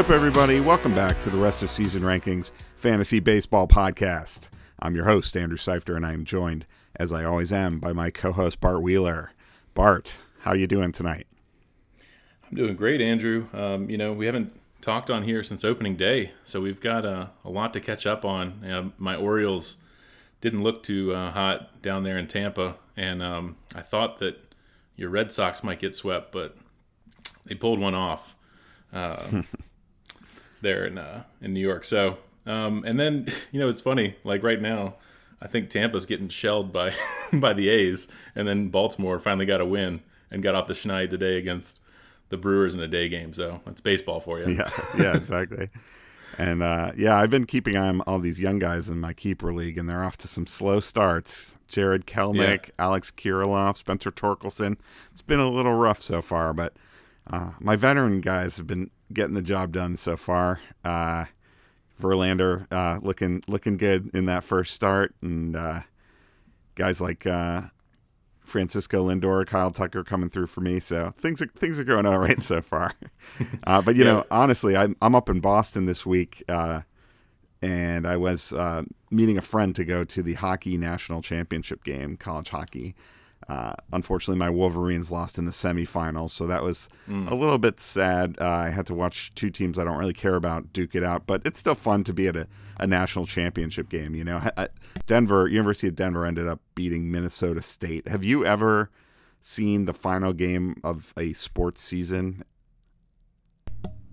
What's up, everybody? Welcome back to the rest of season rankings fantasy baseball podcast. I'm your host, Andrew Seifter, and I am joined, as I always am, by my co-host Bart Wheeler. Bart, how are you doing tonight? I'm doing great, Andrew. Um, you know, we haven't talked on here since opening day, so we've got uh, a lot to catch up on. Uh, my Orioles didn't look too uh, hot down there in Tampa, and um, I thought that your Red Sox might get swept, but they pulled one off uh, there in uh, in New York. So, um, and then you know it's funny, like right now, I think Tampa's getting shelled by by the A's, and then Baltimore finally got a win and got off the schneid today against the Brewers in a day game. So that's baseball for you. Yeah, yeah, exactly. and uh, yeah, I've been keeping on all these young guys in my keeper league, and they're off to some slow starts. Jarred Kelenic, yeah. Alex Kirilloff, Spencer Torkelson. It's been a little rough so far, but uh, my veteran guys have been getting the job done so far. Uh, Verlander uh, looking looking good in that first start, and uh, guys like uh, Francisco Lindor, Kyle Tucker coming through for me. So things are things are going all right so far. Uh, but you yeah. know, honestly, I'm I'm up in Boston this week, uh, and I was uh, meeting a friend to go to the hockey national championship game, college hockey. Uh, unfortunately, my Wolverines lost in the semifinals, so that was mm. a little bit sad. Uh, I had to watch two teams I don't really care about duke it out, but it's still fun to be at a, a national championship game. You know, Denver, University of Denver, ended up beating Minnesota State. Have you ever seen the final game of a sports season?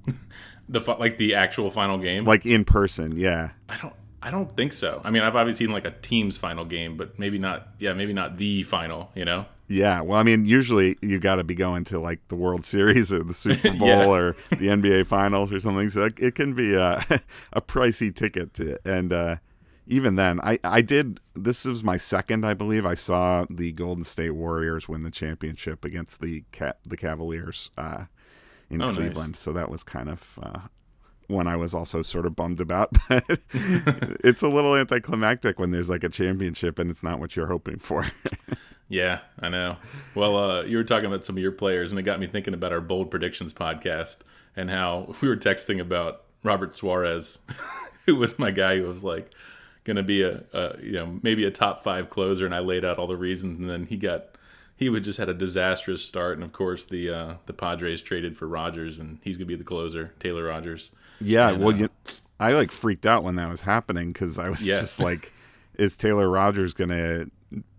the like the actual final game, like in person? Yeah, I don't. I don't think so. I mean, I've obviously seen like a team's final game, but maybe not. Yeah, maybe not the final. You know. Yeah, well, I mean, usually you got to be going to like the World Series or the Super Bowl yeah. or the NBA Finals or something. So it can be a, a pricey ticket, to, and uh, even then, I I did. This is my second, I believe. I saw the Golden State Warriors win the championship against the the Cavaliers uh, in oh, Cleveland. Nice. So that was kind of uh, one I was also sort of bummed about. But it's a little anticlimactic when there's like a championship and it's not what you're hoping for. yeah, I know. Well, uh, you were talking about some of your players, and it got me thinking about our bold predictions podcast and how we were texting about Robert Suarez, who was my guy who was like going to be a, a, you know maybe a top five closer, and I laid out all the reasons, and then he got he would just had a disastrous start, and of course the uh, the Padres traded for Rogers, and he's going to be the closer, Taylor Rogers. Yeah, and, well, uh, you, I like freaked out when that was happening because I was yeah. just like, is Taylor Rogers going to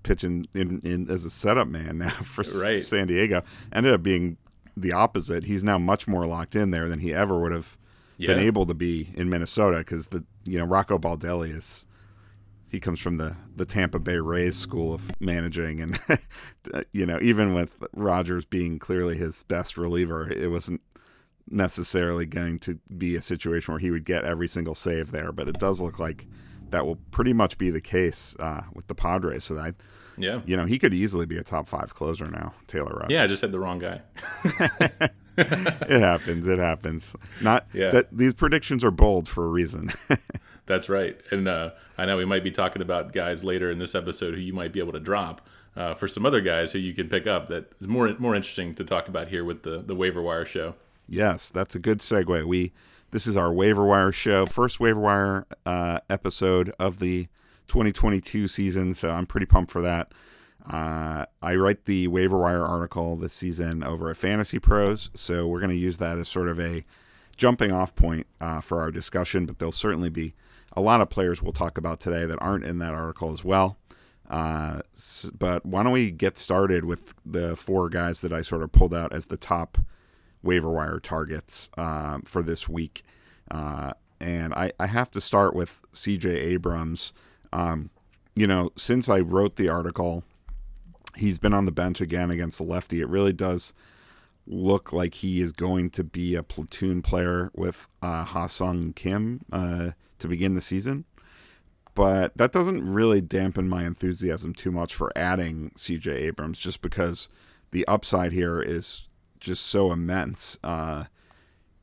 pitch in, in, in, as a setup man now for right. San Diego? Ended up being the opposite. He's now much more locked in there than he ever would have yeah. been able to be in Minnesota because the you know Rocco Baldelli is he comes from the the Tampa Bay Rays school of managing, and you know even with Rogers being clearly his best reliever, it wasn't necessarily going to be a situation where he would get every single save there, but it does look like that will pretty much be the case uh, with the Padres. So that, yeah, you know, he could easily be a top five closer now, Taylor Rogers. Yeah, I just said the wrong guy. it happens. It happens. Not yeah. that these predictions are bold for a reason. That's right. And uh, I know we might be talking about guys later in this episode who you might be able to drop. Uh, for some other guys who you can pick up that is more more interesting to talk about here with the the waiver wire show. Yes, that's a good segue. We this is our waiver wire show, first waiver wire uh, episode of the 2022 season. So I'm pretty pumped for that. Uh, I write the waiver wire article this season over at Fantasy Pros, so we're going to use that as sort of a jumping off point uh, for our discussion. But there'll certainly be a lot of players we'll talk about today that aren't in that article as well. Uh, but why don't we get started with the four guys that I sort of pulled out as the top waiver wire targets uh, for this week. Uh, and I, I have to start with CJ Abrams. Um, you know, since I wrote the article, he's been on the bench again against the lefty. It really does look like he is going to be a platoon player with uh, Ha Seong Kim uh, to begin the season. But that doesn't really dampen my enthusiasm too much for adding CJ Abrams just because the upside here is just so immense uh,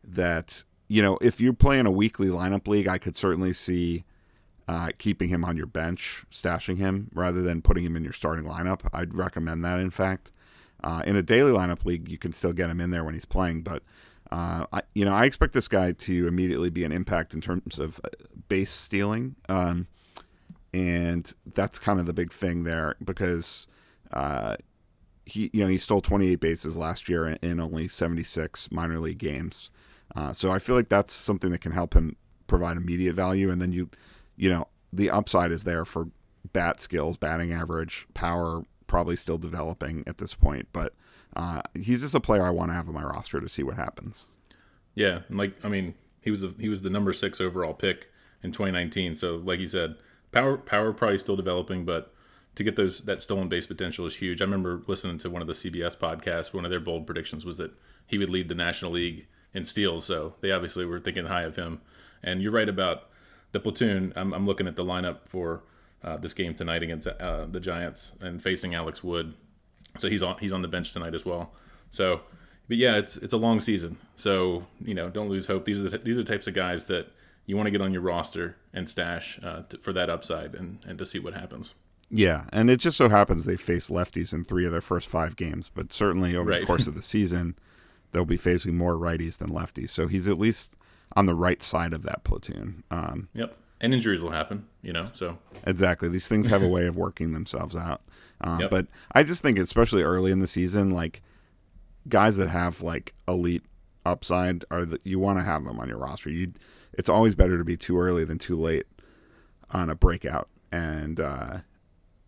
that you know if you're playing a weekly lineup league, I could certainly see uh, keeping him on your bench, stashing him rather than putting him in your starting lineup. I'd recommend that. In fact, uh, in a daily lineup league, you can still get him in there when he's playing, but Uh, I, you know, I expect this guy to immediately be an impact in terms of uh, base stealing, um, and that's kind of the big thing there because uh, he, you know, he stole 28 bases last year in, in only 76 minor league games. Uh, so I feel like that's something that can help him provide immediate value, and then you, you know, the upside is there for bat skills, batting average, power, probably still developing at this point, but uh, he's just a player I want to have on my roster to see what happens. Yeah, like I mean, he was he was the number six overall pick in 2019. So, like you said, power power probably still developing, but to get those that stolen base potential is huge. I remember listening to one of the CBS podcasts. One of their bold predictions was that he would lead the National League in steals. So they obviously were thinking high of him. And you're right about the platoon. I'm, I'm looking at the lineup for uh, this game tonight against uh, the Giants and facing Alex Wood. So he's on he's on the bench tonight as well. So, but yeah, it's it's a long season. So you know, don't lose hope. These are the, these are the types of guys that you want to get on your roster and stash uh, to, for that upside and and to see what happens. Yeah, and it just so happens they face lefties in three of their first five games, but certainly over Right. the course of the season, they'll be facing more righties than lefties. So he's at least on the right side of that platoon. Um, Yep. And injuries will happen, you know. So Exactly. These things have a way of working themselves out. Um, Yep. But I just think, especially early in the season, like guys that have like elite upside are that you want to have them on your roster. You, it's always better to be too early than too late on a breakout. And uh,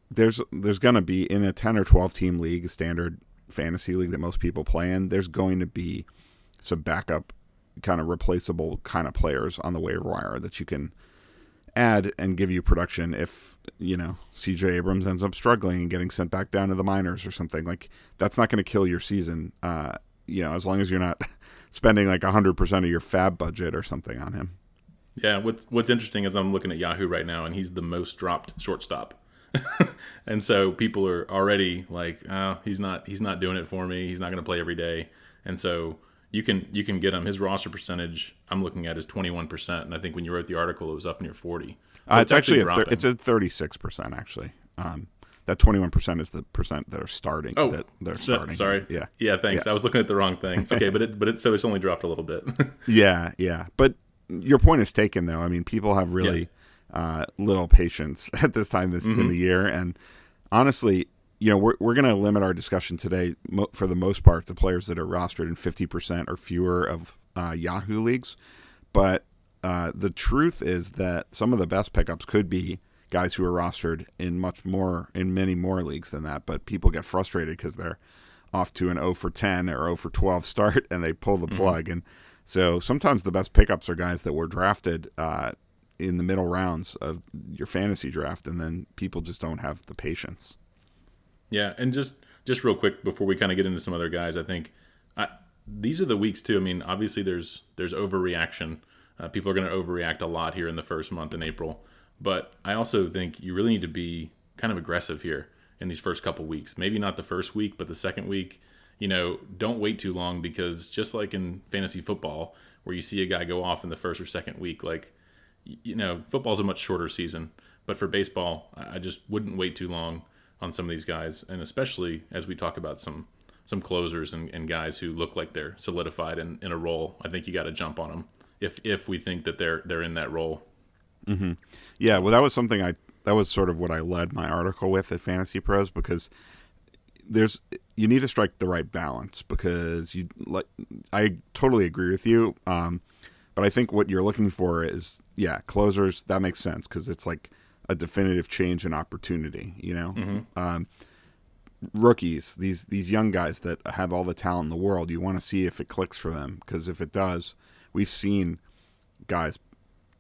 there's there's going to be in a ten or twelve team league, standard fantasy league that most people play in. There's going to be some backup, kind of replaceable kind of players on the waiver wire that you can add and give you production if you know CJ Abrams ends up struggling and getting sent back down to the minors or something like that's not going to kill your season uh you know as long as you're not spending like 100% of your FAAB budget or something on him yeah, what's what's interesting is I'm looking at Yahoo right now, and he's the most dropped shortstop. and so people are already like, oh, he's not he's not doing it for me. He's not going to play every day. And so you can you can get him. His roster percentage I'm looking at is 21 percent, and I think when you wrote the article, it was up near 40. So uh, it's, actually, a thir- it's a 36% actually um that 21% is the percent that are starting Oh, that they're so- starting sorry. yeah yeah. Thanks. I was looking at the wrong thing. Okay, but it but it so it's only dropped a little bit. Yeah, yeah. But your point is taken, though. I mean, people have really uh, little patience at this time this Mm-hmm. in the year, and honestly, you know, we're we're going to limit our discussion today mo- for the most part to players that are rostered in fifty percent or fewer of uh, Yahoo leagues. But uh, the truth is that some of the best pickups could be guys who are rostered in much more in many more leagues than that. But people get frustrated because they're off to an 0 for 10 or 0 for 12 start and they pull the plug. And so sometimes the best pickups are guys that were drafted uh, in the middle rounds of your fantasy draft, and then people just don't have the patience. Yeah, and just just real quick before we kind of get into some other guys, I think I, these are the weeks too. I mean, obviously there's there's overreaction. Uh, people are going to overreact a lot here in the first month in April, but I also think you really need to be kind of aggressive here in these first couple weeks. Maybe not the first week, but the second week. You know, don't wait too long because just like in fantasy football, where you see a guy go off in the first or second week, like you know, football's a much shorter season. But for baseball, I just wouldn't wait too long on some of these guys, and especially as we talk about some some closers and, and guys who look like they're solidified in, in a role. I think you got to jump on them if if we think that they're they're in that role. Yeah, well, that was something I that was sort of what I led my article with at Fantasy Pros because there's you need to strike the right balance because you like I totally agree with you. Um, but I think what you're looking for is yeah closers that makes sense because it's like a definitive change in opportunity. You know, um, rookies these these young guys that have all the talent in the world. You want to see if it clicks for them because if it does, we've seen guys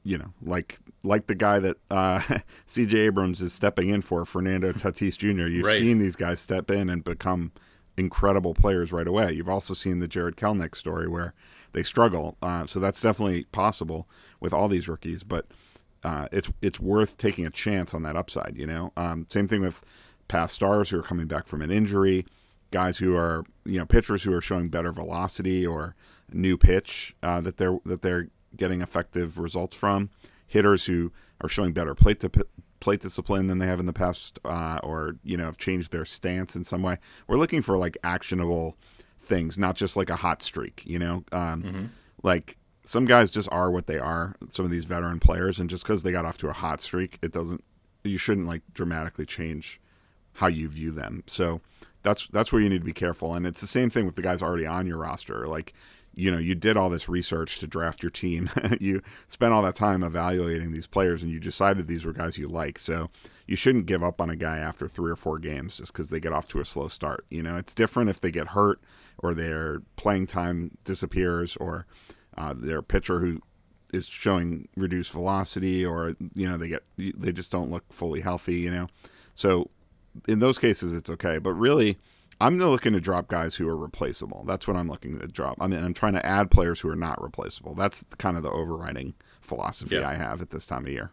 you know, like like the guy that uh, C.J. Abrams is stepping in for, Fernando Tatis Jr. You've Right. seen these guys step in and become incredible players right away. You've also seen the Jarred Kelenic story where they struggle. Uh, so that's definitely possible with all these rookies, but uh, it's it's worth taking a chance on that upside. You know, um, same thing with past stars who are coming back from an injury, guys who are you know pitchers who are showing better velocity or new pitch uh, that they're that they're getting effective results from, hitters who are showing better plate to plate discipline than they have in the past, uh, or you know have changed their stance in some way. We're looking for like actionable things, not just like a hot streak. You know, um, mm-hmm. like some guys just are what they are. Some of these veteran players, and just because they got off to a hot streak, it doesn't. You shouldn't like dramatically change how you view them. So that's that's where you need to be careful. And it's the same thing with the guys already on your roster. Like you know, you did all this research to draft your team. you spent all that time evaluating these players and you decided these were guys you like. So you shouldn't give up on a guy after three or four games just because they get off to a slow start. You know, it's different if they get hurt or their playing time disappears or uh, their pitcher who is showing reduced velocity or, you know, they get, they just don't look fully healthy, you know. So in those cases, it's okay. But really, I'm looking to drop guys who are replaceable. That's what I'm looking to drop. I mean, I'm trying to add players who are not replaceable. That's kind of the overriding philosophy yeah. I have at this time of year.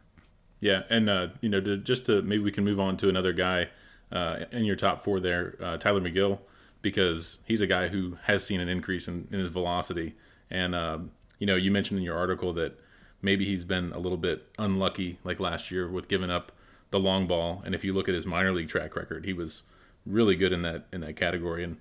Yeah, and uh, you know, to, just to maybe we can move on to another guy uh, in your top four there, uh, Tylor Megill, because he's a guy who has seen an increase in, in his velocity. And um, you know, you mentioned in your article that maybe he's been a little bit unlucky, like last year, with giving up the long ball. And if you look at his minor league track record, he was really good in that in that category. And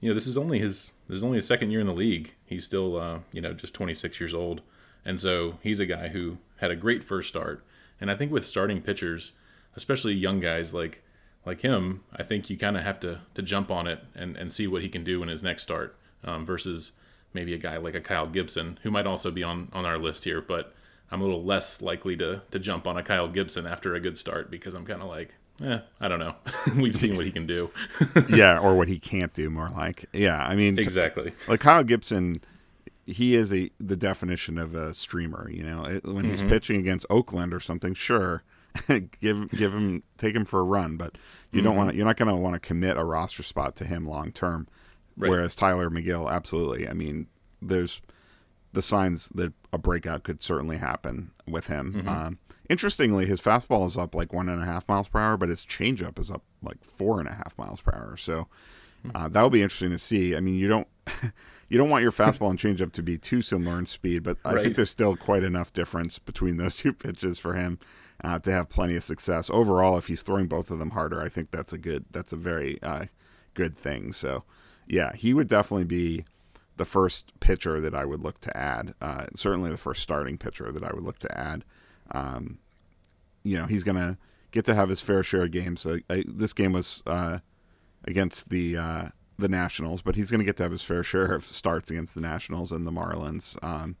you know, this is only his this is only his second year in the league. He's still uh, you know just 26 years old, and so he's a guy who had a great first start. And I think with starting pitchers, especially young guys like like him, I think you kind of have to to jump on it and and see what he can do in his next start um, versus maybe a guy like a Kyle Gibson who might also be on on our list here, but I'm a little less likely to to jump on a Kyle Gibson after a good start because I'm kind of like, yeah, I don't know. We've seen what he can do. yeah, or what he can't do. More like, yeah. I mean, exactly. like Kyle Gibson, he is a the definition of a streamer. You know, when he's mm-hmm. pitching against Oakland or something, sure, give give him take him for a run, but you mm-hmm. don't want you're not going to want to commit a roster spot to him long term. Right. Whereas Tylor Megill, absolutely. I mean, there's the signs that a breakout could certainly happen with him. Mm-hmm. Um, Interestingly, his fastball is up like one and a half miles per hour, but his changeup is up like four and a half miles per hour. So hmm. uh, that will be interesting to see. I mean, you don't you don't want your fastball and changeup to be too similar in speed, but I right. think there's still quite enough difference between those two pitches for him uh, to have plenty of success. Overall, if he's throwing both of them harder, I think that's a good that's a very uh, good thing. So yeah, he would definitely be the first pitcher that I would look to add. Uh, certainly the first starting pitcher that I would look to add. Um, you know, he's going to get to have his fair share of games. I, this game was uh, against the uh, the Nationals, but he's going to get to have his fair share of starts against the Nationals and the Marlins. Um,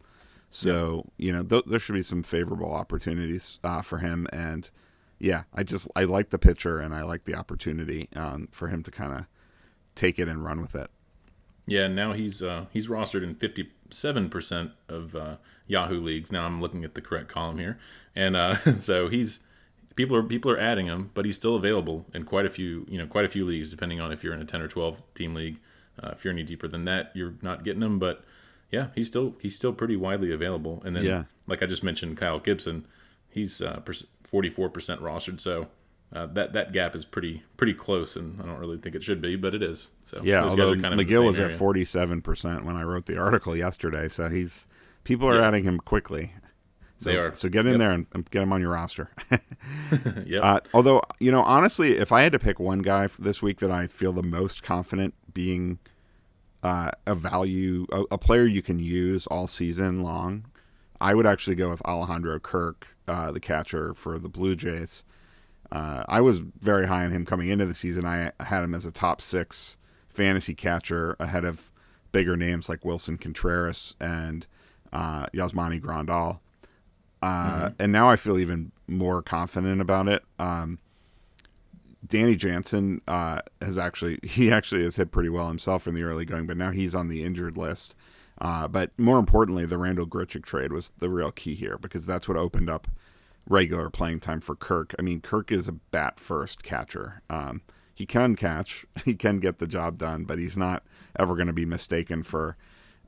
so yeah. you know, th- there should be some favorable opportunities uh, for him. And yeah, I just I like the pitcher and I like the opportunity um, for him to kind of take it and run with it. Yeah, now he's uh, he's rostered in fifty seven percent of uh, Yahoo leagues. Now I'm looking at the correct column here, and uh, so he's people are people are adding him, but he's still available in quite a few you know quite a few leagues, depending on if you're in a ten or twelve team league. Uh, if you're any deeper than that, you're not getting him, but yeah, he's still he's still pretty widely available. And then, yeah. like I just mentioned, Kyle Gibson, he's uh, forty four percent rostered, so uh, that that gap is pretty pretty close, and I don't really think it should be, but it is. So yeah, although kind of Megill was area. at forty seven percent when I wrote the article yesterday, so he's people are yeah. adding him quickly. So, they are. So get in yep. there and, and, get him on your roster. yeah. Uh, although you know, honestly, if I had to pick one guy this week that I feel the most confident being uh, a value, a, a, player you can use all season long, I would actually go with Alejandro Kirk, uh, the catcher for the Blue Jays. Uh, I was very high on him coming into the season. I had him as a top six fantasy catcher ahead of bigger names like Willson Contreras and uh, Yasmani Grandal. Uh, mm-hmm. And now I feel even more confident about it. Um, Danny Jansen uh, has actually he actually has hit pretty well himself in the early going, but now he's on the injured list. Uh, but more importantly, the Randal Grichuk trade was the real key here because that's what opened up regular playing time for Kirk. I mean, Kirk is a bat first catcher. Um, he can catch, he can get the job done, but he's not ever going to be mistaken for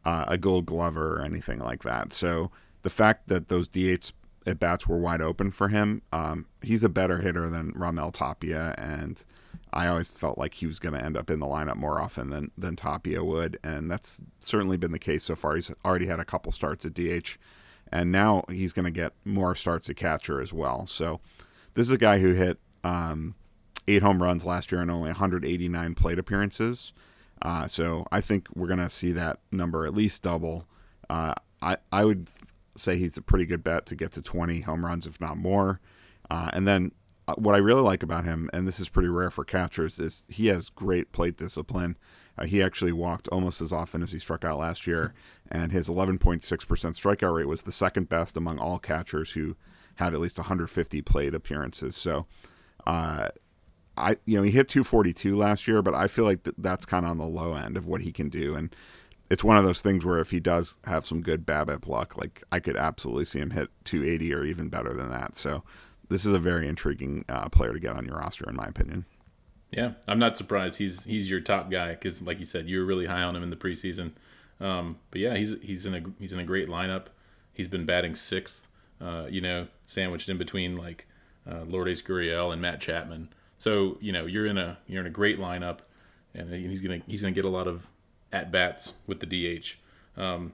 uh, a Gold Glover or anything like that. So the fact that those DH at bats were wide open for him, um, he's a better hitter than Raimel Tapia, and I always felt like he was going to end up in the lineup more often than than Tapia would, and that's certainly been the case so far. He's already had a couple starts at DH and now he's going to get more starts at catcher as well. So this is a guy who hit um, eight home runs last year and only 189 plate appearances. Uh, so I think we're going to see that number at least double. Uh, I I would say he's a pretty good bet to get to 20 home runs, if not more. Uh, and then uh, what I really like about him, and this is pretty rare for catchers, is he has great plate discipline. Uh, he actually walked almost as often as he struck out last year, and his 11.6% strikeout rate was the second best among all catchers who had at least 150 plate appearances. So, uh, I you know he hit 242 last year, but I feel like th- that's kind of on the low end of what he can do, and it's one of those things where if he does have some good BABIP luck, like I could absolutely see him hit 280 or even better than that. So this is a very intriguing uh, player to get on your roster, in my opinion. Yeah, I'm not surprised. He's he's your top guy because, like you said, you were really high on him in the preseason. Um, but yeah, he's he's in a he's in a great lineup. He's been batting sixth, uh, you know, sandwiched in between like uh, Lourdes Gurriel and Matt Chapman. So you know you're in a you're in a great lineup, and he's gonna he's gonna get a lot of at bats with the DH. Um,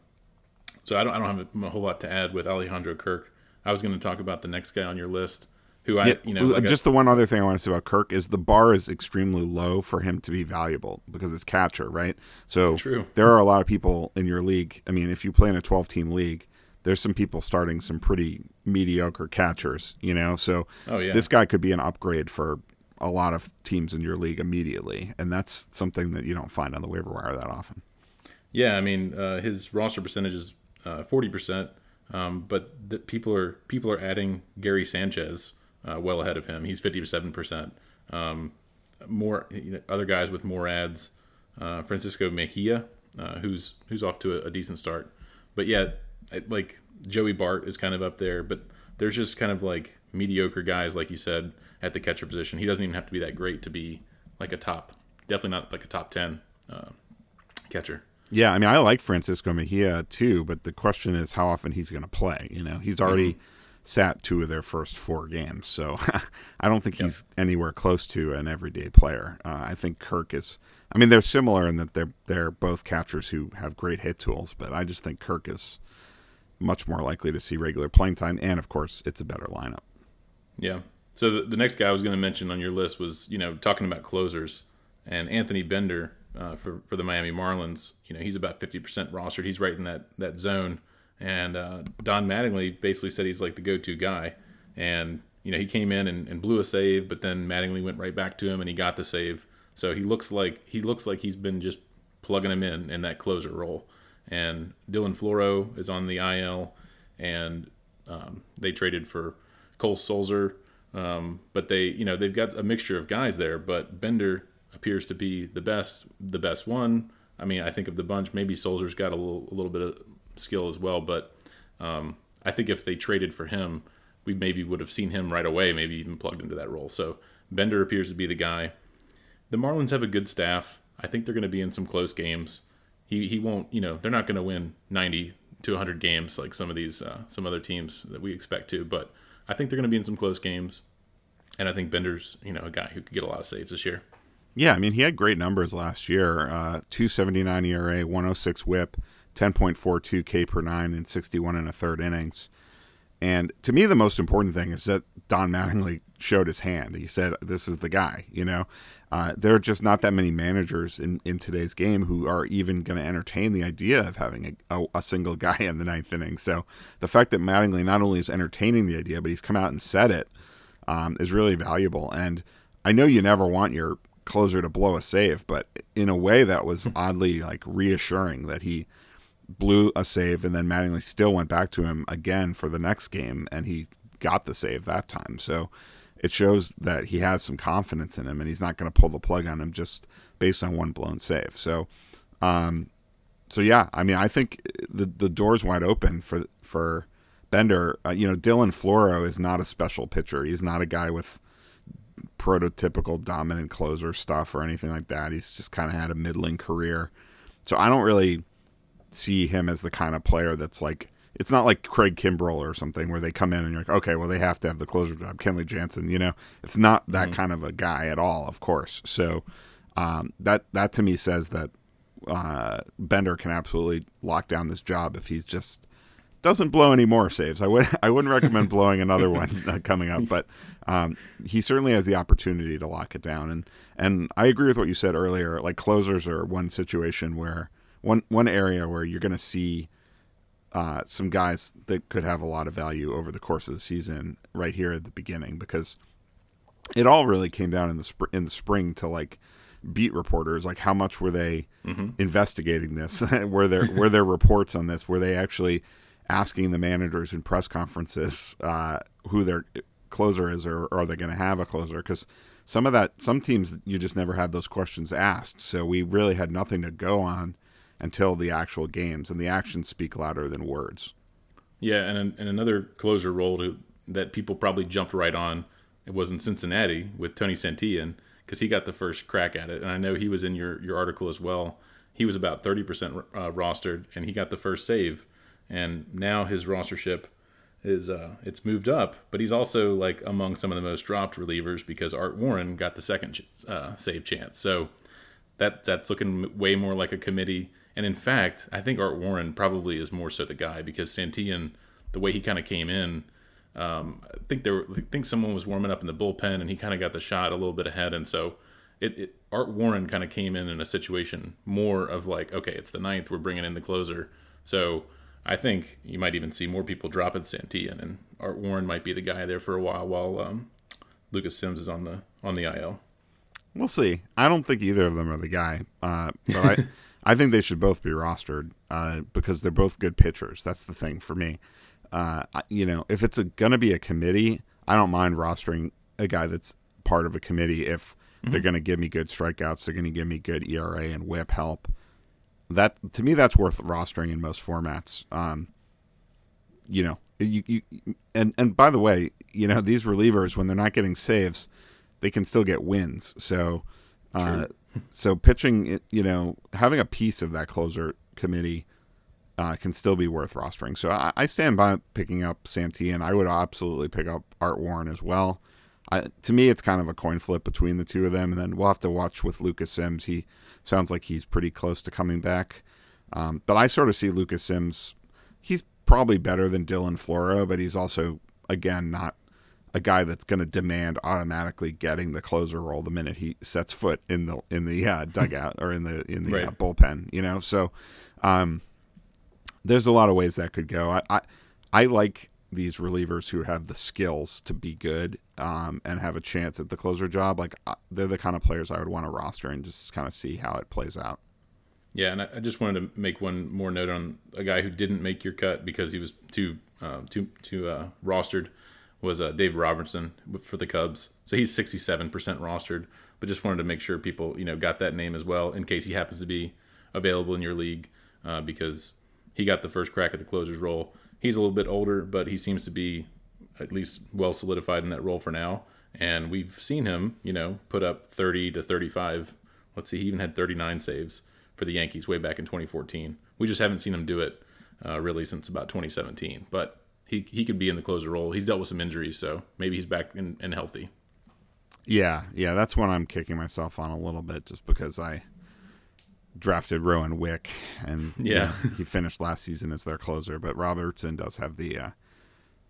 so I don't I don't have a, a whole lot to add with Alejandro Kirk. I was going to talk about the next guy on your list, who I yeah, you know like just a, the one other thing I want to say about Kirk is the bar is extremely low for him to be valuable because it's catcher, right? So true. there are a lot of people in your league. I mean, if you play in a 12 team league, there's some people starting some pretty mediocre catchers, you know. So oh, yeah. this guy could be an upgrade for a lot of teams in your league immediately, and that's something that you don't find on the waiver wire that often. Yeah, I mean, uh, his roster percentage is uh, forty uh, percent, um, but the, people are people are adding Gary Sanchez uh, well ahead of him. He's fifty seven percent. Um, more you know, other guys with more ads. Uh, Francisco Mejia, uh, who's who's off to a, a, decent start, but yeah, like Joey Bart is kind of up there, but there's just kind of like mediocre guys, like you said, at the catcher position. He doesn't even have to be that great to be like a top, definitely not like a top ten uh, catcher. Yeah, I mean, I like Francisco Mejia too, but the question is how often he's going to play. You know, he's already mm-hmm. Sat two of their first four games, so I don't think yep. he's anywhere close to an everyday player. Uh, I think Kirk is. I mean, they're similar in that they're they're both catchers who have great hit tools, but I just think Kirk is much more likely to see regular playing time, and of course, it's a better lineup. Yeah. So the, the next guy I was going to mention on your list was you know talking about closers and Anthony Bender uh, for for the Miami Marlins. You know, he's about fifty percent rostered. He's right in that that zone. And uh, Don Mattingly basically said he's like the go-to guy. And you know, he came in and, and blew a save, but then Mattingly went right back to him and he got the save. So he looks like he looks like he's been just plugging him in in that closer role. And Dylan Floro is on the IL, and um, they traded for Cole Sulser. Um, but they, you know, they've got a mixture of guys there. But Bender appears to be the best, the best one. I mean, I think of the bunch, maybe Sulser's got a little, a little bit of skill as well, but um, I think if they traded for him, we maybe would have seen him right away, maybe even plugged into that role. So Bender appears to be the guy. The Marlins have a good staff. I think they're going to be in some close games. He he won't, you know, they're not going to win 90 to 100 games like some of these uh, some other teams that we expect to, but I think they're going to be in some close games. And I think Bender's, you know, a guy who could get a lot of saves this year. Yeah, I mean, he had great numbers last year. Uh, 279 ERA, 106 whip, 10.42 K per nine, in 61 and a third innings. And to me, the most important thing is that Don Mattingly showed his hand. He said, "This is the guy." You know, uh, there are just not that many managers in, in today's game who are even going to entertain the idea of having a, a, a, single guy in the ninth inning. So the fact that Mattingly not only is entertaining the idea, but he's come out and said it, um, is really valuable. And I know you never want your closer to blow a save, but in a way that was oddly like reassuring that he blew a save and then Mattingly still went back to him again for the next game and he got the save that time. So it shows that he has some confidence in him and he's not going to pull the plug on him just based on one blown save. So um so yeah, I mean I think the the door's wide open for for Bender. Uh, you know, Dylan Floro is not a special pitcher. He's not a guy with prototypical dominant closer stuff or anything like that. He's just kind of had a middling career. So I don't really see him as the kind of player that's like it's not like Craig Kimbrel or something where they come in and you're like, okay, well they have to have the closer job. Kenley Jansen, you know, it's not that mm-hmm. kind of a guy at all, of course. So um, that that to me says that uh, Bender can absolutely lock down this job if he's just doesn't blow any more saves. I would I wouldn't recommend blowing another one uh, coming up, but um, he certainly has the opportunity to lock it down. And and I agree with what you said earlier. Like closers are one situation where one one area where you're going to see uh, some guys that could have a lot of value over the course of the season right here at the beginning because it all really came down in the sp- in the spring to like beat reporters. Like how much were they mm-hmm. investigating this? Were there were there reports on this? Were they actually asking the managers in press conferences uh, who their closer is or, or are they going to have a closer? Because some of that some teams you just never had those questions asked. So we really had nothing to go on until the actual games, and the actions speak louder than words. Yeah, and and another closer role to, that people probably jumped right on it was in Cincinnati with Tony Santillan because he got the first crack at it, and I know he was in your your article as well. He was about thirty percent uh, rostered, and he got the first save, and now his rostership is uh, it's moved up, but he's also like among some of the most dropped relievers because Art Warren got the second uh, save chance. So that that's looking way more like a committee and in fact, I think Art Warren probably is more so the guy because Santillan, the way he kind of came in, um, I think there, I think someone was warming up in the bullpen and he kind of got the shot a little bit ahead, and so it, it Art Warren kind of came in in a situation more of like, okay, it's the ninth, we're bringing in the closer, so I think you might even see more people dropping Santillan, and Art Warren might be the guy there for a while while um, Lucas Sims is on the on the IL. We'll see. I don't think either of them are the guy, uh, but I. I think they should both be rostered uh, because they're both good pitchers. That's the thing for me. Uh, you know, if it's going to be a committee, I don't mind rostering a guy that's part of a committee if mm-hmm. they're going to give me good strikeouts, they're going to give me good ERA and WHIP help. That to me, that's worth rostering in most formats. Um, you know, you, you and and by the way, you know these relievers when they're not getting saves, they can still get wins. So. Uh, so pitching, you know, having a piece of that closer committee uh, can still be worth rostering. So I, I stand by picking up Santi, and I would absolutely pick up Art Warren as well. I, to me, it's kind of a coin flip between the two of them, and then we'll have to watch with Lucas Sims. He sounds like he's pretty close to coming back, um, but I sort of see Lucas Sims. He's probably better than Dylan Floro, but he's also again not a guy that's going to demand automatically getting the closer role the minute he sets foot in the in the uh, dugout or in the in the right. uh, bullpen. You know, so um, there's a lot of ways that could go. I, I, I like these relievers who have the skills to be good um, and have a chance at the closer job. Like uh, they're the kind of players I would want to roster and just kind of see how it plays out. Yeah, and I just wanted to make one more note on a guy who didn't make your cut because he was too uh, too too uh, rostered was uh, Dave Robertson for the Cubs. So he's 67% rostered, but just wanted to make sure people, you know, got that name as well in case he happens to be available in your league uh, because he got the first crack at the closer's role. He's a little bit older, but he seems to be at least well solidified in that role for now. And we've seen him, you know, put up 30 to 35. Let's see, he even had 39 saves for the Yankees way back in 2014. We just haven't seen him do it uh, really since about 2017. But he he could be in the closer role. He's dealt with some injuries, so maybe he's back and, and healthy. Yeah, yeah, that's what I'm kicking myself on a little bit, just because I drafted Rowan Wick, and yeah, you know, he finished last season as their closer. But Robertson does have the uh,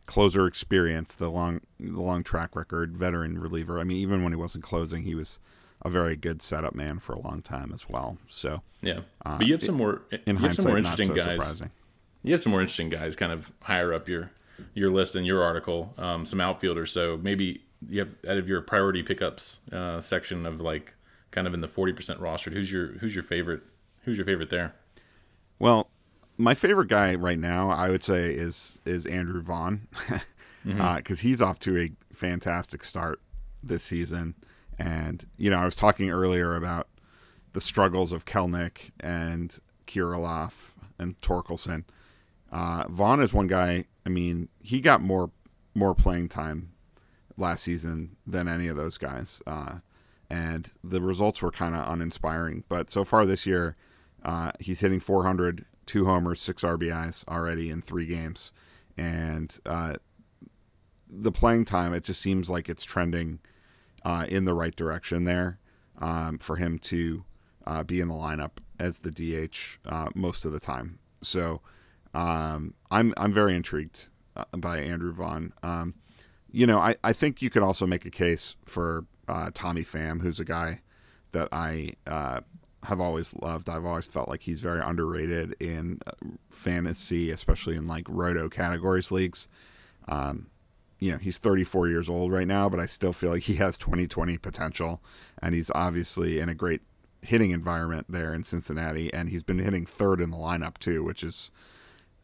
closer experience, the long the long track record, veteran reliever. I mean, even when he wasn't closing, he was a very good setup man for a long time as well. So yeah, uh, but you have some more in hindsight, some more interesting so guys. Surprising you have some more interesting guys kind of higher up your your list in your article. Um, some outfielders, so maybe you have out of your priority pickups uh, section of like kind of in the forty percent rostered. Who's your who's your favorite? Who's your favorite there? Well, my favorite guy right now, I would say, is is Andrew Vaughn, because mm-hmm. uh, he's off to a fantastic start this season. And you know, I was talking earlier about the struggles of Kelenic and Kirilloff and Torkelson. Uh, Vaughn is one guy. I mean, he got more more playing time last season than any of those guys, uh, and the results were kind of uninspiring. But so far this year, uh, he's hitting 400, two homers, six RBIs already in three games, and uh, the playing time it just seems like it's trending uh, in the right direction there um, for him to uh, be in the lineup as the DH most of the time. So Um, I'm I'm very intrigued uh, by Andrew Vaughn. Um, you know, I, I think you could also make a case for uh, Tommy Pham, who's a guy that I uh, have always loved. I've always felt like he's very underrated in uh, fantasy, especially in like roto categories leagues. Um, you know, he's 34 years old right now, but I still feel like he has 2020 potential, and he's obviously in a great hitting environment there in Cincinnati, and he's been hitting third in the lineup too, which is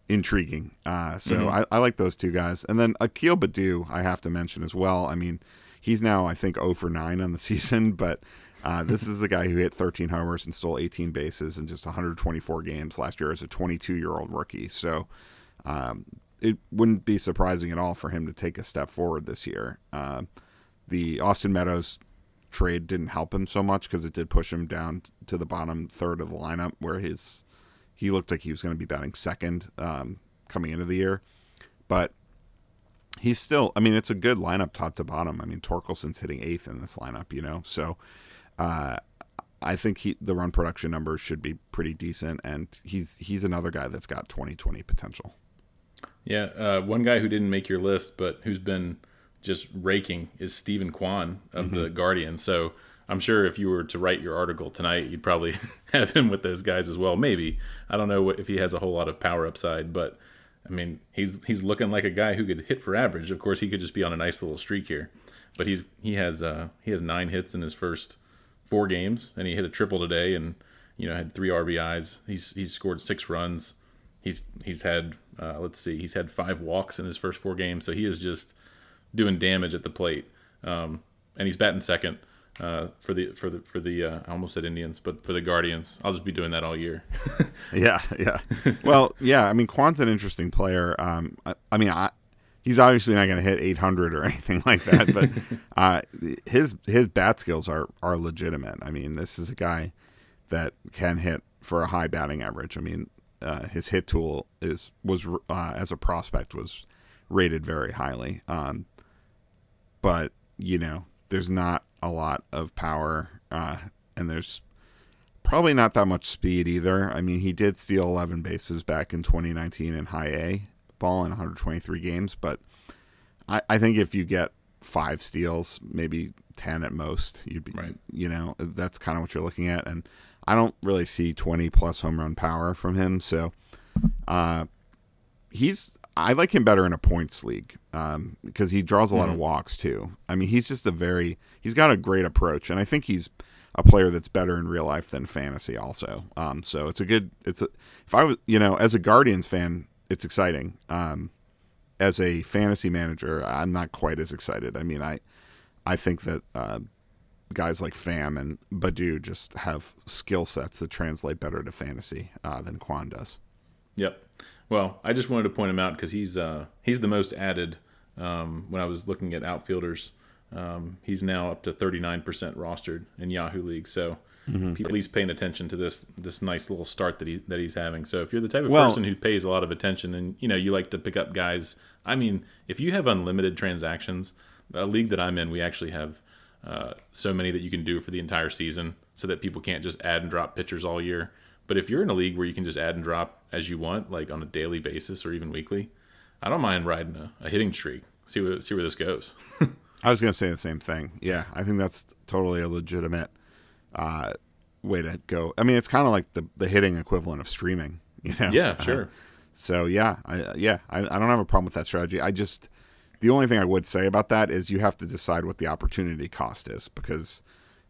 intriguing. Uh, so mm-hmm. I, I, like those two guys, and then Akil Baddoo I have to mention as well. I mean, he's now I think 0 for 9 on the season, but uh, this is a guy who hit 13 homers and stole 18 bases in just 124 games last year as a 22 year old rookie. So um, it wouldn't be surprising at all for him to take a step forward this year. Uh, the Austin Meadows trade didn't help him so much because it did push him down to the bottom third of the lineup where his he looked like he was going to be batting second um, coming into the year, but he's still. I mean, it's a good lineup top to bottom. I mean, Torkelson's hitting eighth in this lineup, you know, so uh, I think he the run production numbers should be pretty decent, and he's he's another guy that's got 2020 potential. Yeah, uh, one guy who didn't make your list, but who's been just raking is Steven Kwan of mm-hmm. the Guardian. So I'm sure if you were to write your article tonight, you'd probably have him with those guys as well. Maybe I don't know what, if he has a whole lot of power upside, but I mean he's he's looking like a guy who could hit for average. Of course, he could just be on a nice little streak here, but he's he has uh, he has nine hits in his first four games, and he hit a triple today, and you know had three RBIs. He's he's scored six runs. He's he's had uh, let's see, he's had five walks in his first four games, so he is just doing damage at the plate. Um, and he's batting second uh, for the for the for the uh, I almost said Indians, but for the Guardians. I'll just be doing that all year. yeah, yeah. Well, yeah. I mean, Kwan's an interesting player. Um, I, I mean, I, he's obviously not going to hit 800 or anything like that, but uh, his his bat skills are are legitimate. I mean, this is a guy that can hit for a high batting average. I mean, uh, his hit tool is was uh, as a prospect was rated very highly. Um, but you know, there's not a lot of power, uh, and there's probably not that much speed either. I mean, he did steal 11 bases back in 2019 in High A ball in 123 games, but I, I think if you get five steals, maybe 10 at most, you'd be, right. you know, that's kind of what you're looking at. And I don't really see 20 plus home run power from him. So, uh, he's, I like him better in a points league um, because he draws a lot mm-hmm. of walks too. I mean, he's just a very, he's got a great approach. And I think he's, a player that's better in real life than fantasy also. Um, so it's a good it's a if I was you know as a Guardians fan it's exciting. Um, as a fantasy manager, I'm not quite as excited. I mean, I I think that uh, guys like Pham and Baddoo just have skill sets that translate better to fantasy uh, than Kwan does. Yep. Well, I just wanted to point him out because he's uh, he's the most added. Um, when I was looking at outfielders, um, he's now up to 39% rostered in Yahoo League. So mm-hmm. people at least paying attention to this this nice little start that he that he's having. So if you're the type of well, person who pays a lot of attention and you know you like to pick up guys, I mean, if you have unlimited transactions, a league that I'm in, we actually have uh, so many that you can do for the entire season, so that people can't just add and drop pitchers all year. But if you're in a league where you can just add and drop as you want, like on a daily basis or even weekly, I don't mind riding a, a hitting streak. See where see where this goes. I was going to say the same thing. Yeah, I think that's totally a legitimate uh, way to go. I mean, it's kind of like the the hitting equivalent of streaming. You know? Yeah, sure. Uh, so yeah, I, yeah, I, I don't have a problem with that strategy. I just the only thing I would say about that is you have to decide what the opportunity cost is because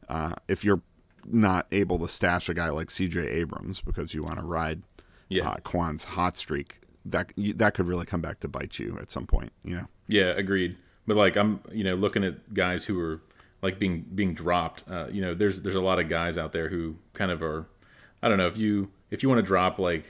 uh, if you're not able to stash a guy like C.J. Abrams because you want to ride yeah. uh, Kwan's hot streak, that that could really come back to bite you at some point. You know? Yeah, agreed. But like I'm, you know, looking at guys who are like being being dropped. Uh, you know, there's there's a lot of guys out there who kind of are. I don't know if you if you want to drop like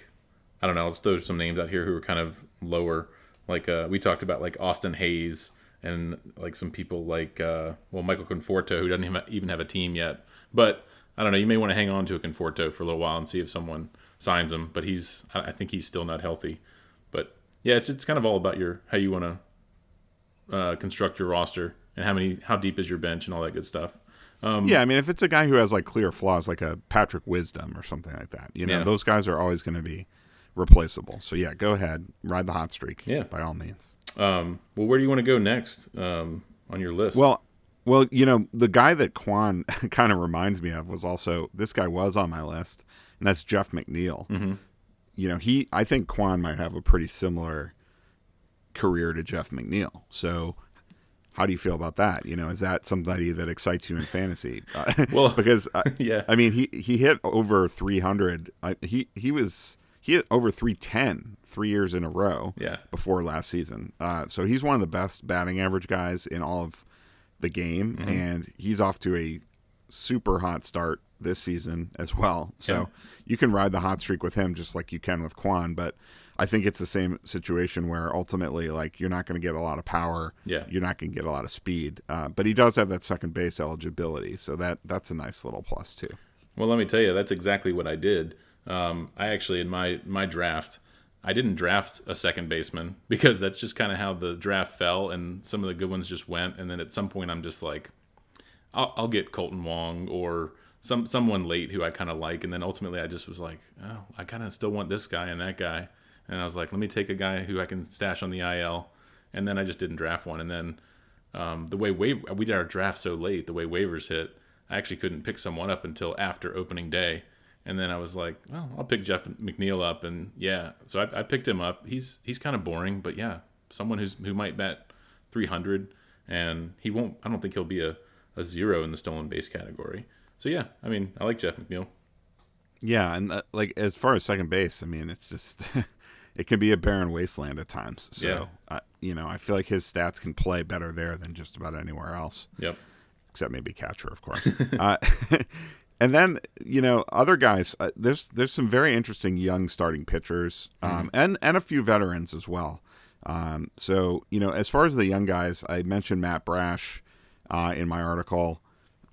I don't know. Let's throw some names out here who are kind of lower. Like uh, we talked about like Austin Hays and like some people like uh, well Michael Conforto who doesn't even have a team yet. But I don't know. You may want to hang on to a Conforto for a little while and see if someone signs him. But he's I think he's still not healthy. But yeah, it's it's kind of all about your how you want to uh, construct your roster and how many how deep is your bench and all that good stuff. Um, yeah, I mean, if it's a guy who has like clear flaws, like a Patrick Wisdom or something like that, you know, yeah. those guys are always going to be replaceable. So yeah, go ahead, ride the hot streak. Yeah. by all means. Um, well, where do you want to go next um, on your list? Well, well, you know, the guy that Kwan kind of reminds me of was also this guy was on my list, and that's Jeff McNeil. Mm-hmm. You know, he I think Kwan might have a pretty similar career to Jeff McNeil. So, how do you feel about that? You know, is that somebody that excites you in fantasy? Uh, Well, because I, yeah, I mean, he he hit over 300. I, he he was he hit over 310 three years in a row yeah, before last season. Uh, so he's one of the best batting average guys in all of the game, Mm-hmm. and he's off to a super hot start this season as well. So Yeah. you can ride the hot streak with him just like you can with Kwan, but I think it's the same situation where ultimately, like, you're not going to get a lot of power. Yeah. You're not going to get a lot of speed. Uh, but he does have that second base eligibility, so that that's a nice little plus too. Well, let me tell you, that's exactly what I did. Um, I actually, in my my draft, I didn't draft a second baseman because that's just kind of how the draft fell, and some of the good ones just went. And then at some point, I'm just like, I'll, I'll get Kolten Wong or some someone late who I kind of like, and then ultimately, I just was like, oh, I kind of still want this guy and that guy, and I was like, let me take a guy who I can stash on the IL, and then I just didn't draft one, and then um, the way waive we did our draft so late, the way waivers hit, I actually couldn't pick someone up until after opening day. And then I was like, well, I'll pick Jeff McNeil up, and yeah, so I, I picked him up. He's he's kind of boring, but yeah, someone who's who might bet 300, and he won't. I don't think he'll be a, a zero in the stolen base category. So yeah, I mean, I like Jeff McNeil. Yeah, and uh, like as far as second base, I mean, it's just it can be a barren wasteland at times. So, Yeah. uh, you know, I feel like his stats can play better there than just about anywhere else, Yep. except maybe catcher, of course. uh, and then you know, other guys. Uh, there's there's some very interesting young starting pitchers, um, and and a few veterans as well. Um, so you know, as far as the young guys, I mentioned Matt Brash uh, in my article.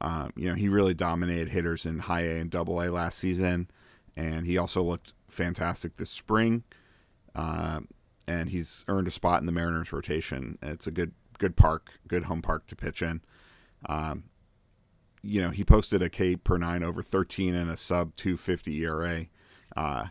Um, you know, he really dominated hitters in high A and double A last season, and he also looked fantastic this spring. Um, and he's earned a spot in the Mariners rotation. It's a good good park, good home park to pitch in. Um, you know, he posted a K per nine over 13 and a sub 250 ERA uh,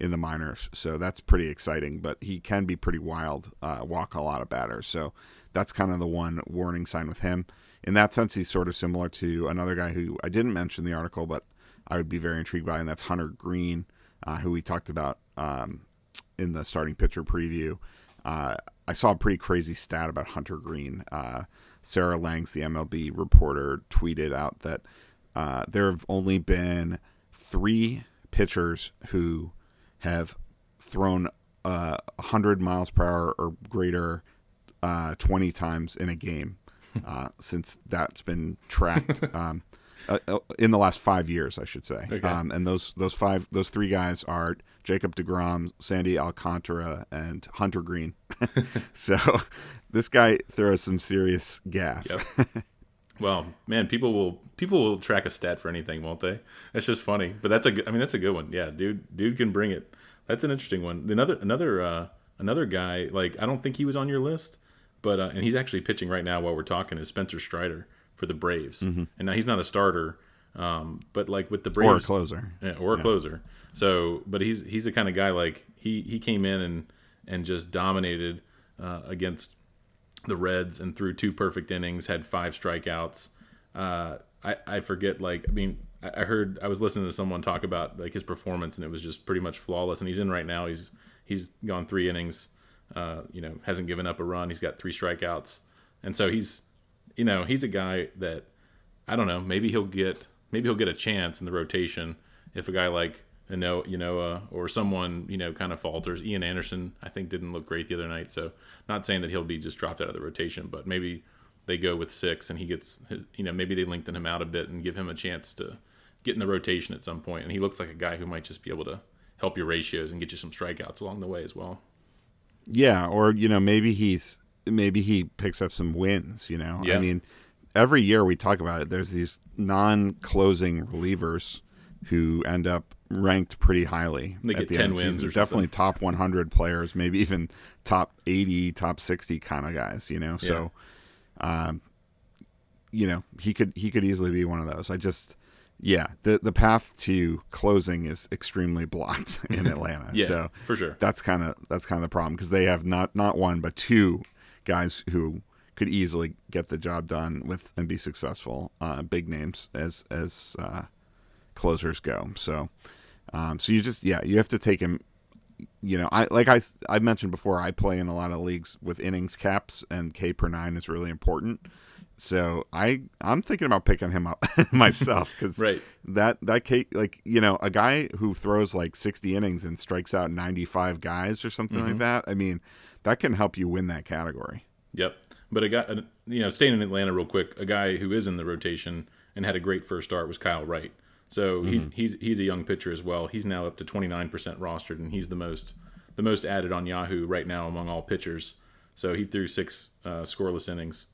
in the minors, so that's pretty exciting. But he can be pretty wild, uh, walk a lot of batters. So that's kind of the one warning sign with him. In that sense, he's sort of similar to another guy who I didn't mention in the article, but I would be very intrigued by, and that's Hunter Greene, uh, who we talked about um, in the starting pitcher preview. Uh, I saw a pretty crazy stat about Hunter Greene. Sarah Langs, the MLB reporter, tweeted out that uh, there have only been three pitchers who have thrown uh, 100 miles per hour or greater uh, 20 times in a game uh, since that's been tracked. um, uh, uh, in the last five years, I should say. Okay. Um, and those those five those three guys are Jacob deGrom, Sandy Alcantara, and Hunter Greene. so this guy throws some serious gas. Well, man, people will people will track a stat for anything, won't they? It's just funny, but that's a good, I mean that's a good one. Yeah, dude, dude can bring it. That's an interesting one. Another another uh, another guy like I don't think he was on your list, but uh, and he's actually pitching right now while we're talking is Spencer Strider for the Braves, and now he's not a starter, um, but like with the Braves or a closer. yeah, or a closer. So, but he's he's the kind of guy like he he came in and and just dominated uh, against the Reds and threw two perfect innings, had five strikeouts. Uh, I I forget like I mean I I heard I was listening to someone talk about like his performance and it was just pretty much flawless. And he's in right now. He's he's gone three innings. Uh, you know, hasn't given up a run. He's got three strikeouts, and so he's you know he's a guy that I don't know. Maybe he'll get maybe he'll get a chance in the rotation if a guy like you know you know uh, or someone you know kind of falters. Ian Anderson I think didn't look great the other night. So not saying that he'll be just dropped out of the rotation, but maybe they go with six and he gets his you know maybe they lengthen him out a bit and give him a chance to get in the rotation at some point. And he looks like a guy who might just be able to help your ratios and get you some strikeouts along the way as well. Yeah, or you know maybe he's maybe he picks up some wins. You know, Yeah. I mean, every year we talk about it. There's these non-closing relievers who end up ranked pretty highly. They at get the 10 end of the wins season. or something. Definitely top 100 players, maybe even top 80, top 60 kind of guys. You know, so um, you know he could he could easily be one of those. I just yeah, the the path to closing is extremely blocked in Atlanta. Yeah, so for sure. that's kind of that's kind of the problem because they have not not one but two guys who could easily get the job done with and be successful, uh, big names as as uh, closers go. So, um, so you just yeah, you have to take him. You know, I like I I mentioned before, I play in a lot of leagues with innings caps, and K per nine is really important. So I I'm thinking about picking him up myself because Right. that that K like you know a guy who throws like 60 innings and strikes out 95 guys or something like that. I mean, that can help you win that category. Yep. But a guy, you know, staying in Atlanta real quick, a guy who is in the rotation and had a great first start was Kyle Wright. So he's he's he's a young pitcher as well. He's now up to 29% rostered, and he's the most the most added on Yahoo right now among all pitchers. So he threw six uh, scoreless innings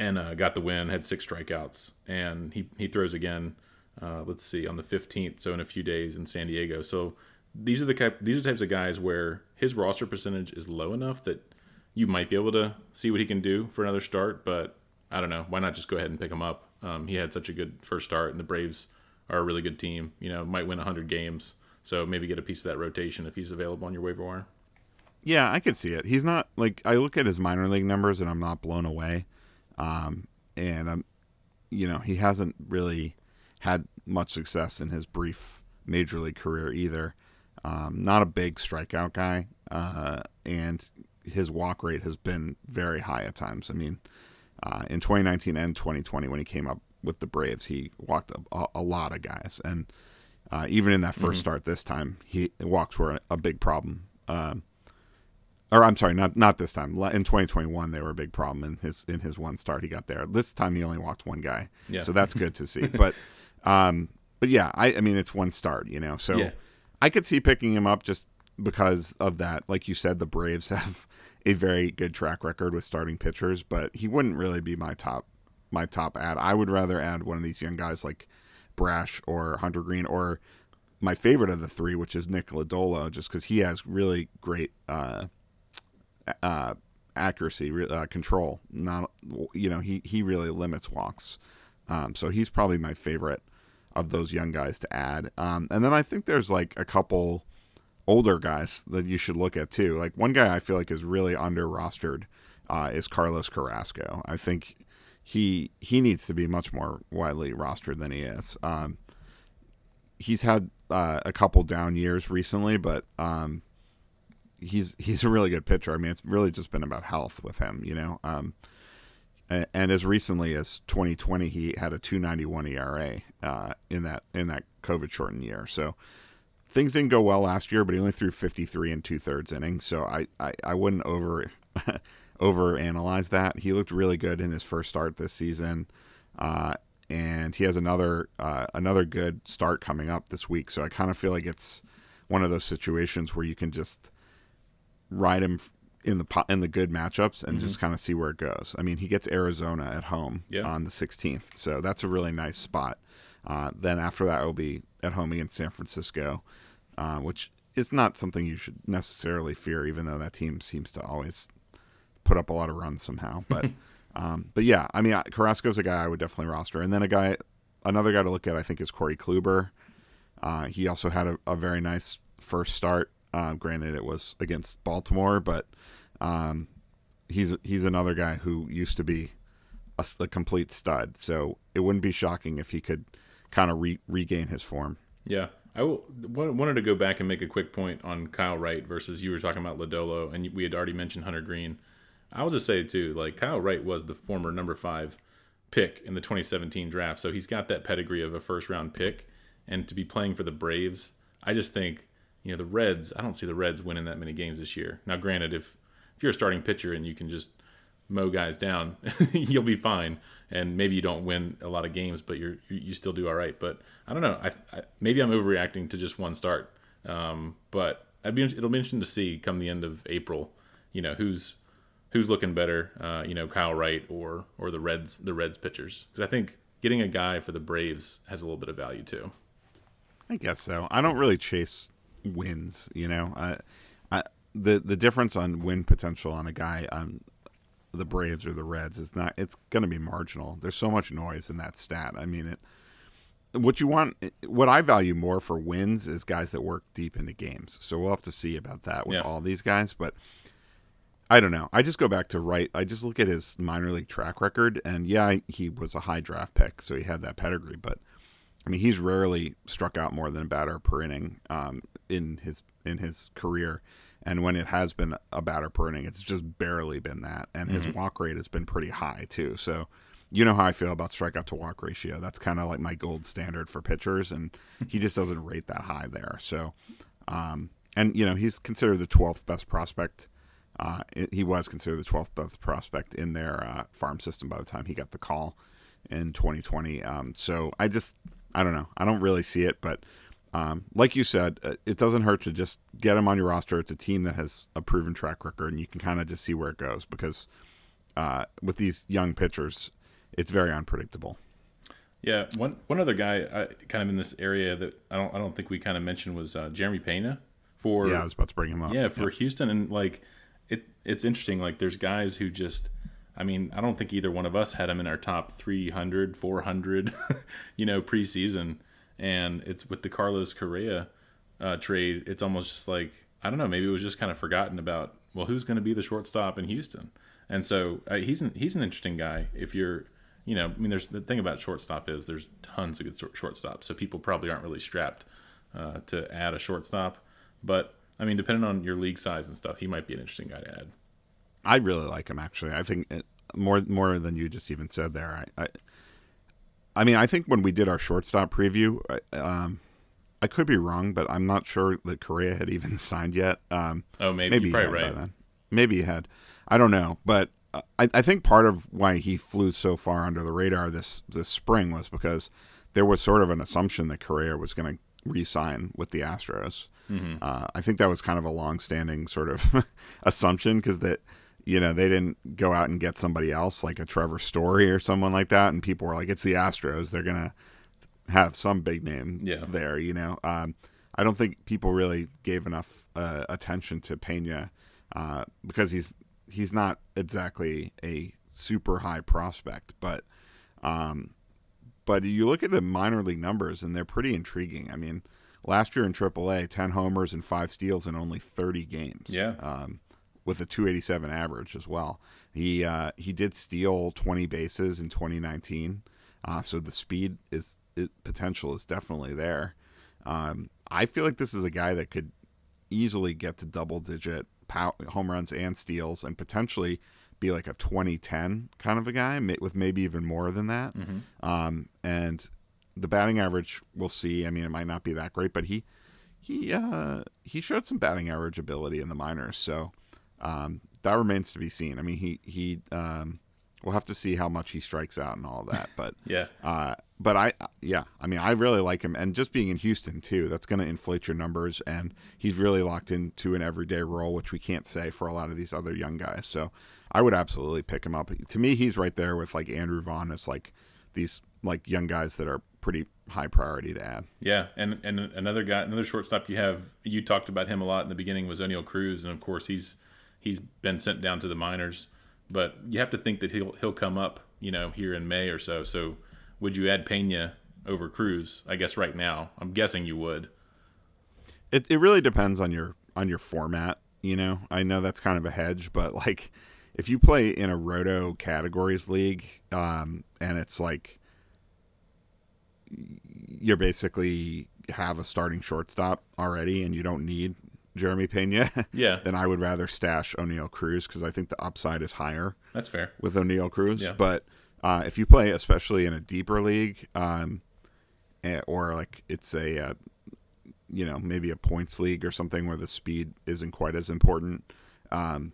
and uh, got the win. Had six strikeouts, and he he throws again. Uh, let's see on the 15th, so in a few days in San Diego. So these are the type, these are types of guys where his roster percentage is low enough that you might be able to see what he can do for another start. But I don't know. Why not just go ahead and pick him up? Um, he had such a good first start, and the Braves are a really good team. You know, might win 100 games. So maybe get a piece of that rotation if he's available on your waiver wire. Yeah, I could see it. He's not like I look at his minor league numbers and I'm not blown away. Um, and I'm, you know, he hasn't really had much success in his brief major league career either. Um, not a big strikeout guy, uh, and his walk rate has been very high at times. I mean, uh, in 2019 and 2020, when he came up with the Braves, he walked a, a lot of guys, and uh, even in that 1st start this time, he walks were a, a big problem. Um, or I'm sorry, not not this time. In 2021, they were a big problem in his in his one start he got there. This time he only walked one guy, Yeah. so that's good to see. but um, but yeah, I I mean it's one start, you know, so Yeah. I could see picking him up just because of that. Like you said, the Braves have a very good track record with starting pitchers, but he wouldn't really be my top my top ad. I would rather add one of these young guys like Brash or Hunter Greene or my favorite of the three, which is Nick Lodolo, just because he has really great uh, uh, accuracy, uh, control. Not you know he he really limits walks, um, so he's probably my favorite of those young guys to add. Um, and then I think there's like a couple older guys that you should look at too. Like one guy I feel like is really under rostered uh, is Carlos Carrasco. I think he he needs to be much more widely rostered than he is. Um, he's had uh, a couple down years recently, but um, he's he's a really good pitcher. I mean, it's really just been about health with him, you know. Um, and as recently as 2020, he had a 291 ERA uh, in that in that COVID shortened year. So things didn't go well last year, but he only threw 53 and two thirds innings. So I, I, I wouldn't over over analyze that. He looked really good in his first start this season. Uh, and he has another uh, another good start coming up this week. So I kind of feel like it's one of those situations where you can just ride him in the in the good matchups and just kind of see where it goes. I mean, he gets Arizona at home Yeah. on the 16th, so that's a really nice spot. Uh, then after that, will be at home against San Francisco, uh, which is not something you should necessarily fear, even though that team seems to always put up a lot of runs somehow. But um, but yeah, I mean, Carrasco's a guy I would definitely roster, and then a guy, another guy to look at, I think, is Corey Kluber. Uh, he also had a, a very nice first start. Uh, granted, it was against Baltimore, but um, he's he's another guy who used to be a, a complete stud. So it wouldn't be shocking if he could kind of re- regain his form. Yeah, I will, wa- wanted to go back and make a quick point on Kyle Wright versus you were talking about Lodolo, and we had already mentioned Hunter Greene. I will just say too, like Kyle Wright was the former number five pick in the 2017 draft, so he's got that pedigree of a first round pick, and to be playing for the Braves, I just think you know the Reds. I don't see the Reds winning that many games this year. Now, granted, if if you're a starting pitcher and you can just mow guys down, you'll be fine. And maybe you don't win a lot of games, but you're you still do all right. But I don't know. I, I maybe I'm overreacting to just one start. Um, but I'd be it'll be interesting to see come the end of April. You know who's who's looking better. Uh, you know Kyle Wright or or the Reds the Reds pitchers because I think getting a guy for the Braves has a little bit of value too. I guess so. I don't really chase wins, you know. I, I, the the difference on win potential on a guy on the Braves or the Reds is not. It's going to be marginal. There's so much noise in that stat. I mean, it what you want, what I value more for wins is guys that work deep into games. So we'll have to see about that with Yeah. all these guys. But I don't know. I just go back to Wright. I just look at his minor league track record, and yeah, he was a high draft pick, so he had that pedigree. But I mean, he's rarely struck out more than a batter per inning um, in his in his career. And when it has been a batter per inning, it's just barely been that. And his walk rate has been pretty high too. So you know how I feel about strikeout to walk ratio. That's kind of like my gold standard for pitchers, and he just doesn't rate that high there. So, um, and you know, he's considered the 12th best prospect. Uh, it- he was considered the 12th best prospect in their uh, farm system by the time he got the call in 2020. Um, so I just, I don't know. I don't really see it, but um, like you said, uh, it doesn't hurt to just get him on your roster. It's a team that has a proven track record, and you can kind of just see where it goes because uh, with these young pitchers, it's very unpredictable. Yeah, one one other guy, I, kind of in this area that I don't I don't think we kind of mentioned was uh, Jeremy Pena for yeah, I was about to bring him up. yeah for Houston and like it it's interesting like there's guys who just I mean I don't think either one of us had him in our top 300 400 you know preseason. And it's with the Carlos Correa uh, trade it's almost just like I don't know maybe it was just kind of forgotten about well who's going to be the shortstop in Houston? And so uh, he's an, he's an interesting guy if you're you know I mean there's the thing about shortstop is there's tons of good shortstops so people probably aren't really strapped uh, to add a shortstop. But I mean, depending on your league size and stuff, he might be an interesting guy to add. I really like him actually. I think it, more more than you just even said there. I, I, I mean, I think when we did our shortstop preview, I- um, I could be wrong, but I'm not sure that Correa had even signed yet. Um, Oh, maybe, maybe you're he had right. by then. Maybe he had. I don't know, but I, I think part of why he flew so far under the radar this this spring was because there was sort of an assumption that Correa was going to re-sign with the Astros. Mm-hmm. Uh, I think that was kind of a long-standing sort of assumption because that you know they didn't go out and get somebody else like a Trevor Story or someone like that, and people were like, "It's the Astros; they're gonna have some big name Yeah. there." You know, um, I don't think people really gave enough uh, attention to Pena uh, because he's he's not exactly a super high prospect, but um, but you look at the minor league numbers and they're pretty intriguing. I mean, last year in AAA, ten homers and five steals in only thirty games. Yeah. um, with a 287 average as well. He uh, he did steal 20 bases in 2019, uh, so the speed is it, potential is definitely there. Um, I feel like this is a guy that could easily get to double digit pow- home runs and steals, and potentially be like a 2010 kind of a guy with maybe even more than that. Um, and the batting average, we'll see. I mean, it might not be that great, but he he uh, he showed some batting average ability in the minors, so um, that remains to be seen. I mean, he he um, we'll have to see how much he strikes out and all that, but Yeah. uh, but I yeah, I mean, I really like him, and just being in Houston too, that's going to inflate your numbers, and he's really locked into an everyday role, which we can't say for a lot of these other young guys. So I would absolutely pick him up. To me, he's right there with like Andrew Vaughn as like these like young guys that are pretty high priority to add. Yeah, and and another guy, another shortstop you have, you talked about him a lot in the beginning was Oneil Cruz, and of course he's he's been sent down to the minors, but you have to think that he'll he'll come up, you know, here in May or so. So would you add Pena over Cruz? I guess right now, I'm guessing you would. It it really depends on your on your format. You know, I know that's kind of a hedge, but like if you play in a roto categories league, um, and it's like you're basically have a starting shortstop already, and you don't need Jeremy Pena, Yeah, then I would rather stash Oneil Cruz because I think the upside is higher that's fair. with Oneil Cruz. Yeah. But uh, if you play, especially in a deeper league, um, eh, or like it's a, uh, you know, maybe a points league or something where the speed isn't quite as important, um,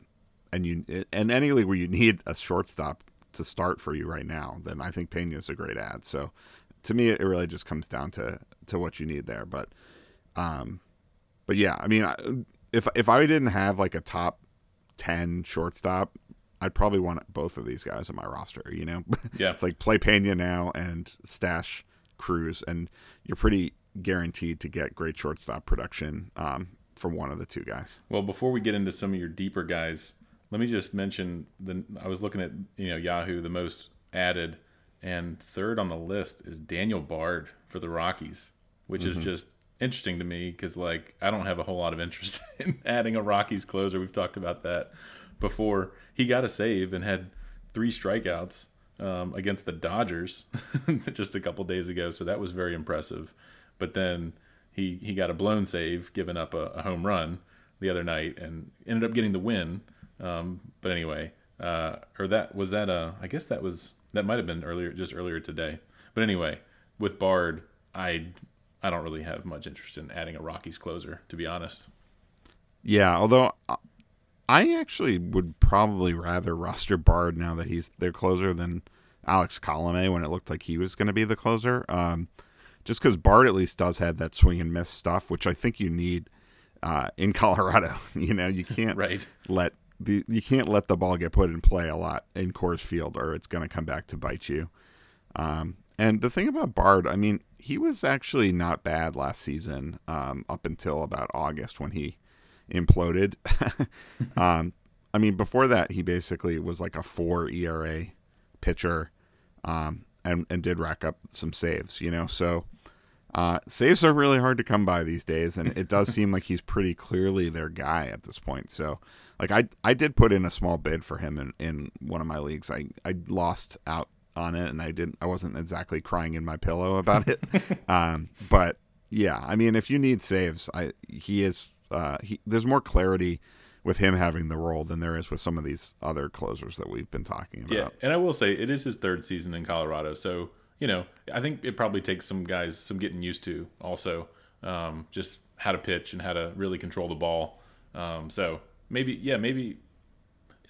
and you and any league where you need a shortstop to start for you right now, then I think Pena is a great ad. So to me, it really just comes down to to what you need there. But, um, but yeah, I mean, if if I didn't have like a top ten shortstop, I'd probably want both of these guys on my roster. You know, Yeah. it's like play Pena now and stash Cruz, and you're pretty guaranteed to get great shortstop production um, from one of the two guys. Well, before we get into some of your deeper guys, let me just mention the I was looking at you know Yahoo the most added, And third on the list is Daniel Bard for the Rockies, which mm-hmm. is just interesting to me because like I don't have a whole lot of interest in adding a Rockies closer. We've talked about that before. He got a save and had three strikeouts um, against the Dodgers just a couple days ago, so that was very impressive. But then he he got a blown save, giving up a, a home run the other night, and ended up getting the win. Um, but anyway, uh, or that was that. Uh, I guess that was that might have been earlier, just earlier today. But anyway, with Bard, I I don't really have much interest in adding a Rockies closer, to be honest. Yeah, although uh, I actually would probably rather roster Bard now that he's their closer than Alex Colome when it looked like he was going to be the closer. Um, just because Bard at least does have that swing and miss stuff, which I think you need uh, in Colorado. you know, you can't right. let the you can't let the ball get put in play a lot in Coors Field, or it's going to come back to bite you. Um, and the thing about Bard, I mean, he was actually not bad last season um, up until about August when he imploded. um, I mean, before that, he basically was like a four ERA pitcher, um, and and did rack up some saves. You know, so uh, saves are really hard to come by these days, and it does seem like he's pretty clearly their guy at this point. So, like I I did put in a small bid for him in, in one of my leagues. I I lost out on it, and I didn't I wasn't exactly crying in my pillow about it. um, but yeah, I mean, if you need saves, I he is uh, he, there's more clarity with him having the role than there is with some of these other closers that we've been talking about. Yeah, and I will say it is his third season in Colorado, so you know I think it probably takes some guys some getting used to also um, just how to pitch and how to really control the ball. Um, so maybe yeah maybe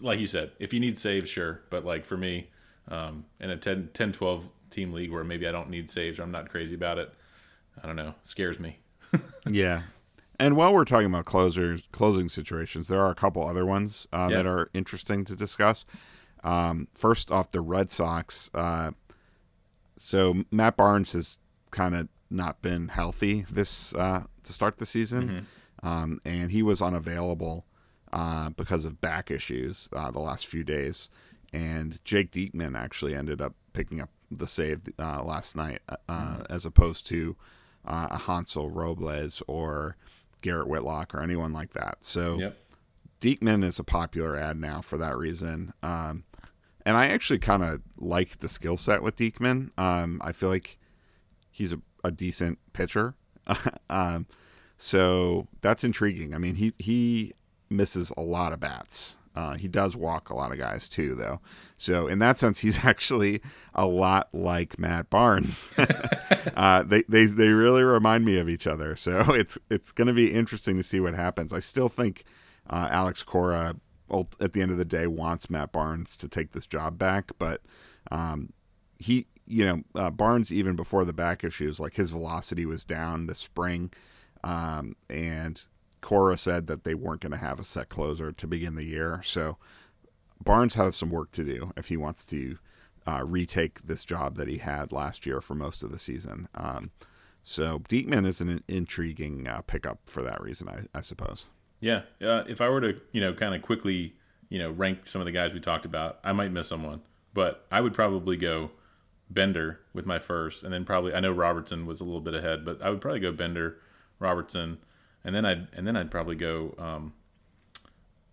like you said if you need saves sure, but like for me um, in a 10, 10 12 team league where maybe I don't need saves or I'm not crazy about it, I don't know, scares me. yeah, and while we're talking about closers, closing situations, there are a couple other ones uh, that are interesting to discuss. Um, first off, the Red Sox. Uh, so Matt Barnes has kind of not been healthy this uh, to start the season, mm-hmm. um, and he was unavailable uh, because of back issues uh, the last few days. And Jake Diekman actually ended up picking up the save uh, last night, mm-hmm. as opposed to a Hansel Robles or Garrett Whitlock or anyone like that. So yep. Diekman is a popular ad now for that reason. Um, and I actually kind of like the skill set with Diekman. Um, I feel like he's a, a decent pitcher. um, so that's intriguing. I mean, he he misses a lot of bats. Uh, he does walk a lot of guys too, though. So in that sense, he's actually a lot like Matt Barnes. uh, they, they they really remind me of each other. So it's it's going to be interesting to see what happens. I still think uh, Alex Cora, at the end of the day, wants Matt Barnes to take this job back, but um, he, you know, uh, Barnes even before the back issues, like his velocity was down this spring, um, and Cora said that they weren't going to have a set closer to begin the year. So Barnes has some work to do if he wants to uh, retake this job that he had last year for most of the season. Um, so Diekman is an intriguing uh, pickup for that reason, I, I suppose. Yeah, uh, if I were to, you know, kind of quickly, you know, rank some of the guys we talked about, I might miss someone, but I would probably go Bender with my first, and then probably I know Robertson was a little bit ahead, but I would probably go Bender, Robertson, and then I'd and then I'd probably go. Um,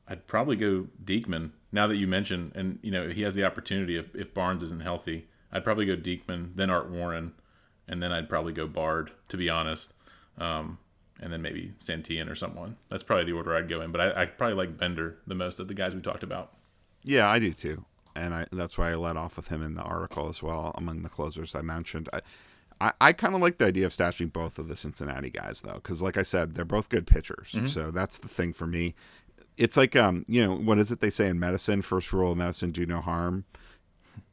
I'd probably go Diekman. Now that you mention, and you know he has the opportunity if if Barnes isn't healthy, I'd probably go Diekman, then Art Warren, and then I'd probably go Bard. To be honest, um, and then maybe Santillan or someone. That's probably the order I'd go in. But I, I probably like Bender the most of the guys we talked about. Yeah, I do too, and I, that's why I led off with him in the article as well among the closers I mentioned. I, I, I kind of like the idea of stashing both of the Cincinnati guys though, because like I said, they're both good pitchers. Mm-hmm. So that's the thing for me. It's like um, you know, what is it they say in medicine? First rule of medicine: do no harm.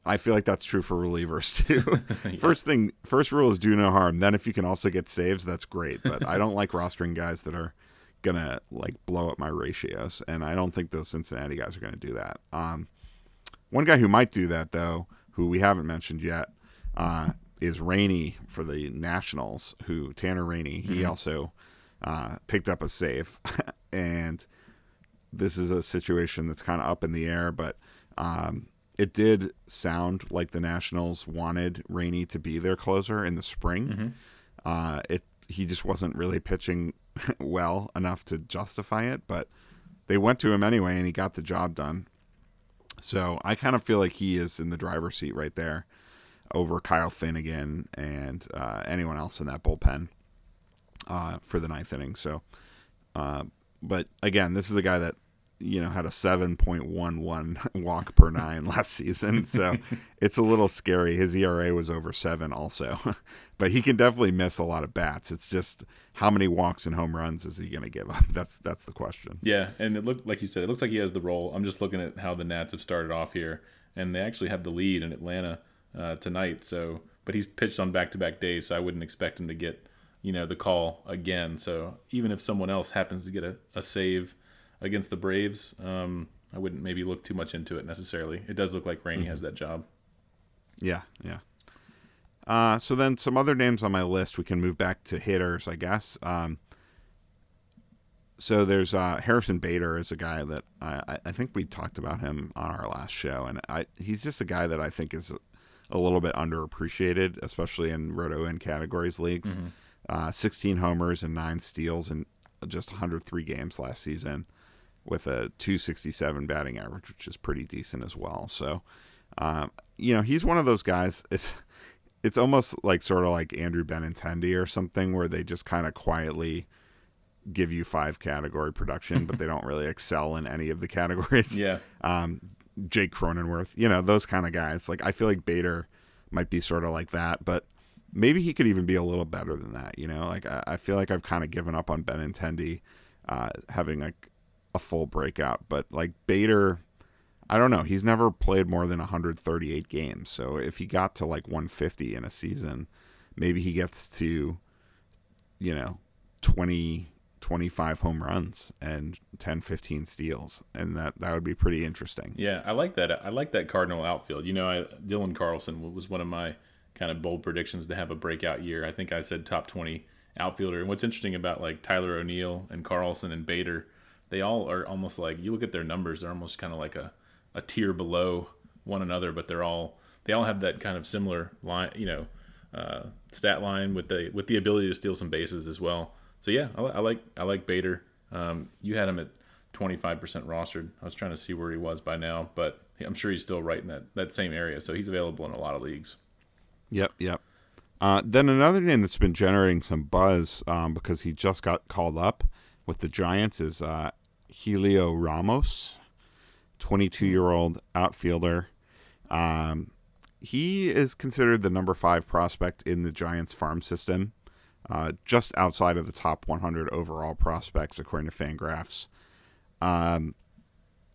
I feel like that's true for relievers too. yeah. First thing, first rule is do no harm. Then if you can also get saves, that's great. But I don't like rostering guys that are gonna like blow up my ratios, and I don't think those Cincinnati guys are gonna do that. Um, one guy who might do that though, who we haven't mentioned yet, uh, is Rainey for the Nationals, who Tanner Rainey, he mm-hmm. also uh, picked up a save. and this is a situation that's kind of up in the air, but um, it did sound like the Nationals wanted Rainey to be their closer in the spring. Mm-hmm. Uh, it he just wasn't really pitching well enough to justify it, but they went to him anyway, and he got the job done. So I kind of feel like he is in the driver's seat right there over Kyle Finnegan and uh, anyone else in that bullpen uh, for the ninth inning. So, uh, but again, this is a guy that you know had a 7.11 walk per nine last season. So it's a little scary. His ERA was over seven also but he can definitely miss a lot of bats. It's just how many walks and home runs is he going to give up? That's that's the question. Yeah, and it looked like you said, it looks like he has the role. I'm just looking at how the Nats have started off here, and they actually have the lead in Atlanta uh, tonight. So, but he's pitched on back-to-back days, so I wouldn't expect him to get, you know, the call again. So even if someone else happens to get a, a save against the Braves, um, I wouldn't maybe look too much into it necessarily. It does look like Rainey has that job. Yeah, yeah. Uh, so then some other names on my list. We can move back to hitters, I guess. Um, so there's uh, Harrison Bader is a guy that I, I- I think we talked about him on our last show, and I he's just a guy that I think is a little bit underappreciated, especially in roto and categories leagues. Uh, 16 homers and nine steals in just 103 games last season, with a 267 batting average, which is pretty decent as well. So, um, you know, he's one of those guys. It's it's almost like sort of like Andrew Benintendi or something, where they just kind of quietly give you five category production, but they don't really excel in any of the categories. Yeah, Um, Jake Cronenworth, you know, those kind of guys. Like I feel like Bader might be sort of like that, but maybe he could even be a little better than that. You know, like I, I feel like I've kind of given up on Benintendi uh, having like a full breakout, but like Bader. I don't know. He's never played more than 138 games. So if he got to like 150 in a season, maybe he gets to, you know, 20, 25 home runs and 10, 15 steals. And that, that would be pretty interesting. yeah, I like that. I like that Cardinal outfield. You know, I, Dylan Carlson was one of my kind of bold predictions to have a breakout year. I think I said top 20 outfielder. And what's interesting about like Tyler O'Neill and Carlson and Bader, they all are almost like you look at their numbers, they're almost kind of like a, a tier below one another, but they're all they all have that kind of similar line, you know, uh, stat line with the with the ability to steal some bases as well. So yeah, I, I like I like Bader. Um, you had him at 25% rostered. I was trying to see where he was by now, but I'm sure he's still right in that, that same area. So he's available in a lot of leagues. Yep, yep. Uh, then another name that's been generating some buzz um, because he just got called up with the Giants is uh, Heliot Ramos, 22 year old outfielder. Um, he is considered the number five prospect in the Giants farm system, uh, just outside of the top 100 overall prospects, according to Fangraphs. Um,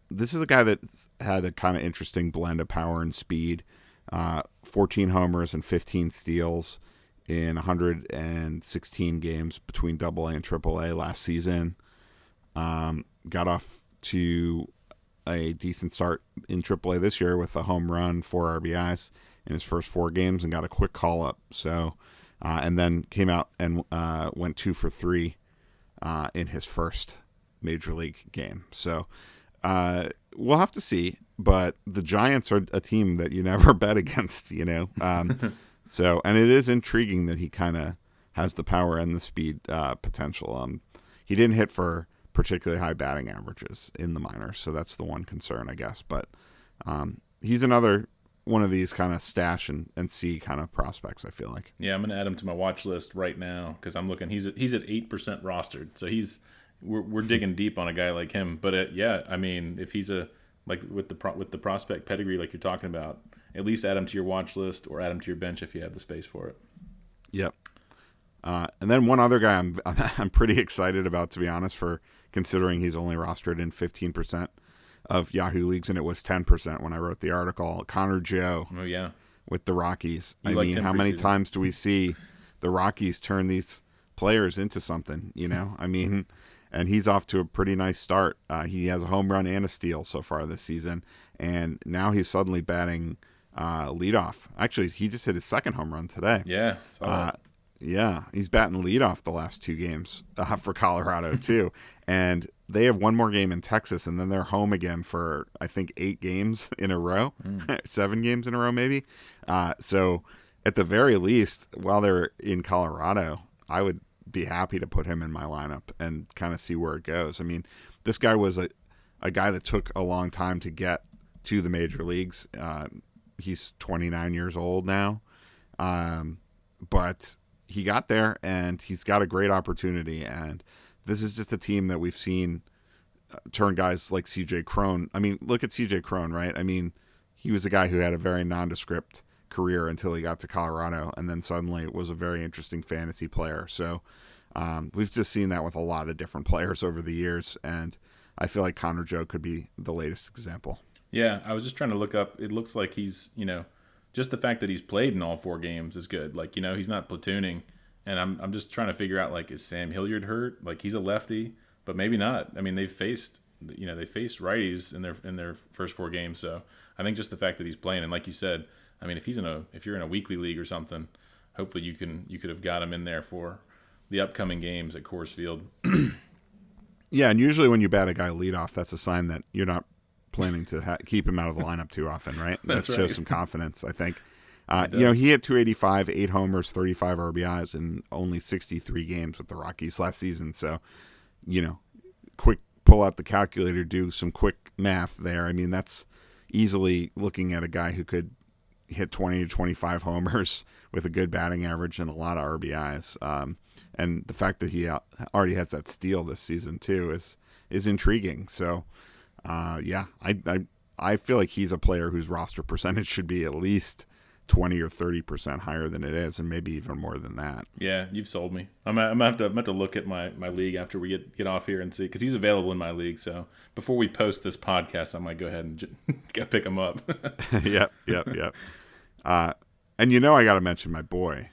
this is a guy that had a kind of interesting blend of power and speed. Uh, 14 homers and 15 steals in 116 games between Double A and Triple A last season. Um, got off to a decent start in Triple A this year with a home run, four RBIs in his first four games, and got a quick call up. So, uh, and then came out and uh, went two for three uh, in his first major league game. So, uh, we'll have to see. But the Giants are a team that you never bet against, you know. Um, so, and it is intriguing that he kind of has the power and the speed uh, potential. Um, he didn't hit for particularly high batting averages in the minors, so that's the one concern, I guess. But um, he's another one of these kind of stash and, and see kind of prospects. I feel like. Yeah, I'm gonna add him to my watch list right now because I'm looking. He's at he's at eight percent rostered, so he's we're, we're digging deep on a guy like him. But uh, yeah, I mean, if he's a like with the pro, with the prospect pedigree like you're talking about, at least add him to your watch list or add him to your bench if you have the space for it. Yep. Uh, and then one other guy I'm I'm pretty excited about to be honest for considering he's only rostered in 15% of Yahoo leagues and it was 10% when I wrote the article. Connor Joe Oh yeah, with the Rockies. You I liked mean, how many preseason. times do we see the Rockies turn these players into something? You know, I mean, and he's off to a pretty nice start. Uh, he has a home run and a steal so far this season, and now he's suddenly batting uh, leadoff. Actually, he just hit his second home run today. yeah. Uh, yeah, he's batting leadoff the last two games uh, for Colorado too, and they have one more game in Texas, and then they're home again for I think eight games in a row, mm. seven games in a row maybe. Uh, so at the very least, while they're in Colorado, I would be happy to put him in my lineup and kind of see where it goes. I mean, this guy was a a guy that took a long time to get to the major leagues. Uh, he's 29 years old now, um, but he got there and he's got a great opportunity. And this is just a team that we've seen uh, turn guys like CJ Cron. I mean, look at CJ Cron, right? I mean, he was a guy who had a very nondescript career until he got to Colorado, and then suddenly was a very interesting fantasy player. So um, we've just seen that with a lot of different players over the years, and I feel like Connor Joe could be the latest example. Yeah, I was just trying to look up. It looks like he's, you know, just the fact that he's played in all four games is good. Like, you know, he's not platooning. And I'm, I'm just trying to figure out, like, is Sam Hilliard hurt? Like, he's a lefty, but maybe not. I mean, they've faced, you know, they faced righties in their in their first four games. So I think just the fact that he's playing, and like you said, I mean, if he's in a, if you're in a weekly league or something, hopefully you can, you could have got him in there for the upcoming games at Coors Field. yeah, and usually when you bat a guy lead off, that's a sign that you're not planning to ha- keep him out of the lineup too often, right? That shows some confidence, I think. Uh, you know, he had 285, eight homers, 35 RBIs in only 63 games with the Rockies last season. So, you know, quick pull out the calculator, do some quick math there. I mean, that's easily looking at a guy who could hit 20 to 25 homers with a good batting average and a lot of RBIs. Um, and the fact that he already has that steal this season too is is intriguing. So, uh, yeah, I, I I feel like he's a player whose roster percentage should be at least twenty or thirty percent higher than it is, and maybe even more than that. Yeah, you've sold me. I'm, I'm gonna have to, I'm gonna have to look at my, my league after we get get off here and see because he's available in my league. So before we post this podcast, I might go ahead and j- pick him up. yep, yep, yep. Uh, and you know, I got to mention my boy,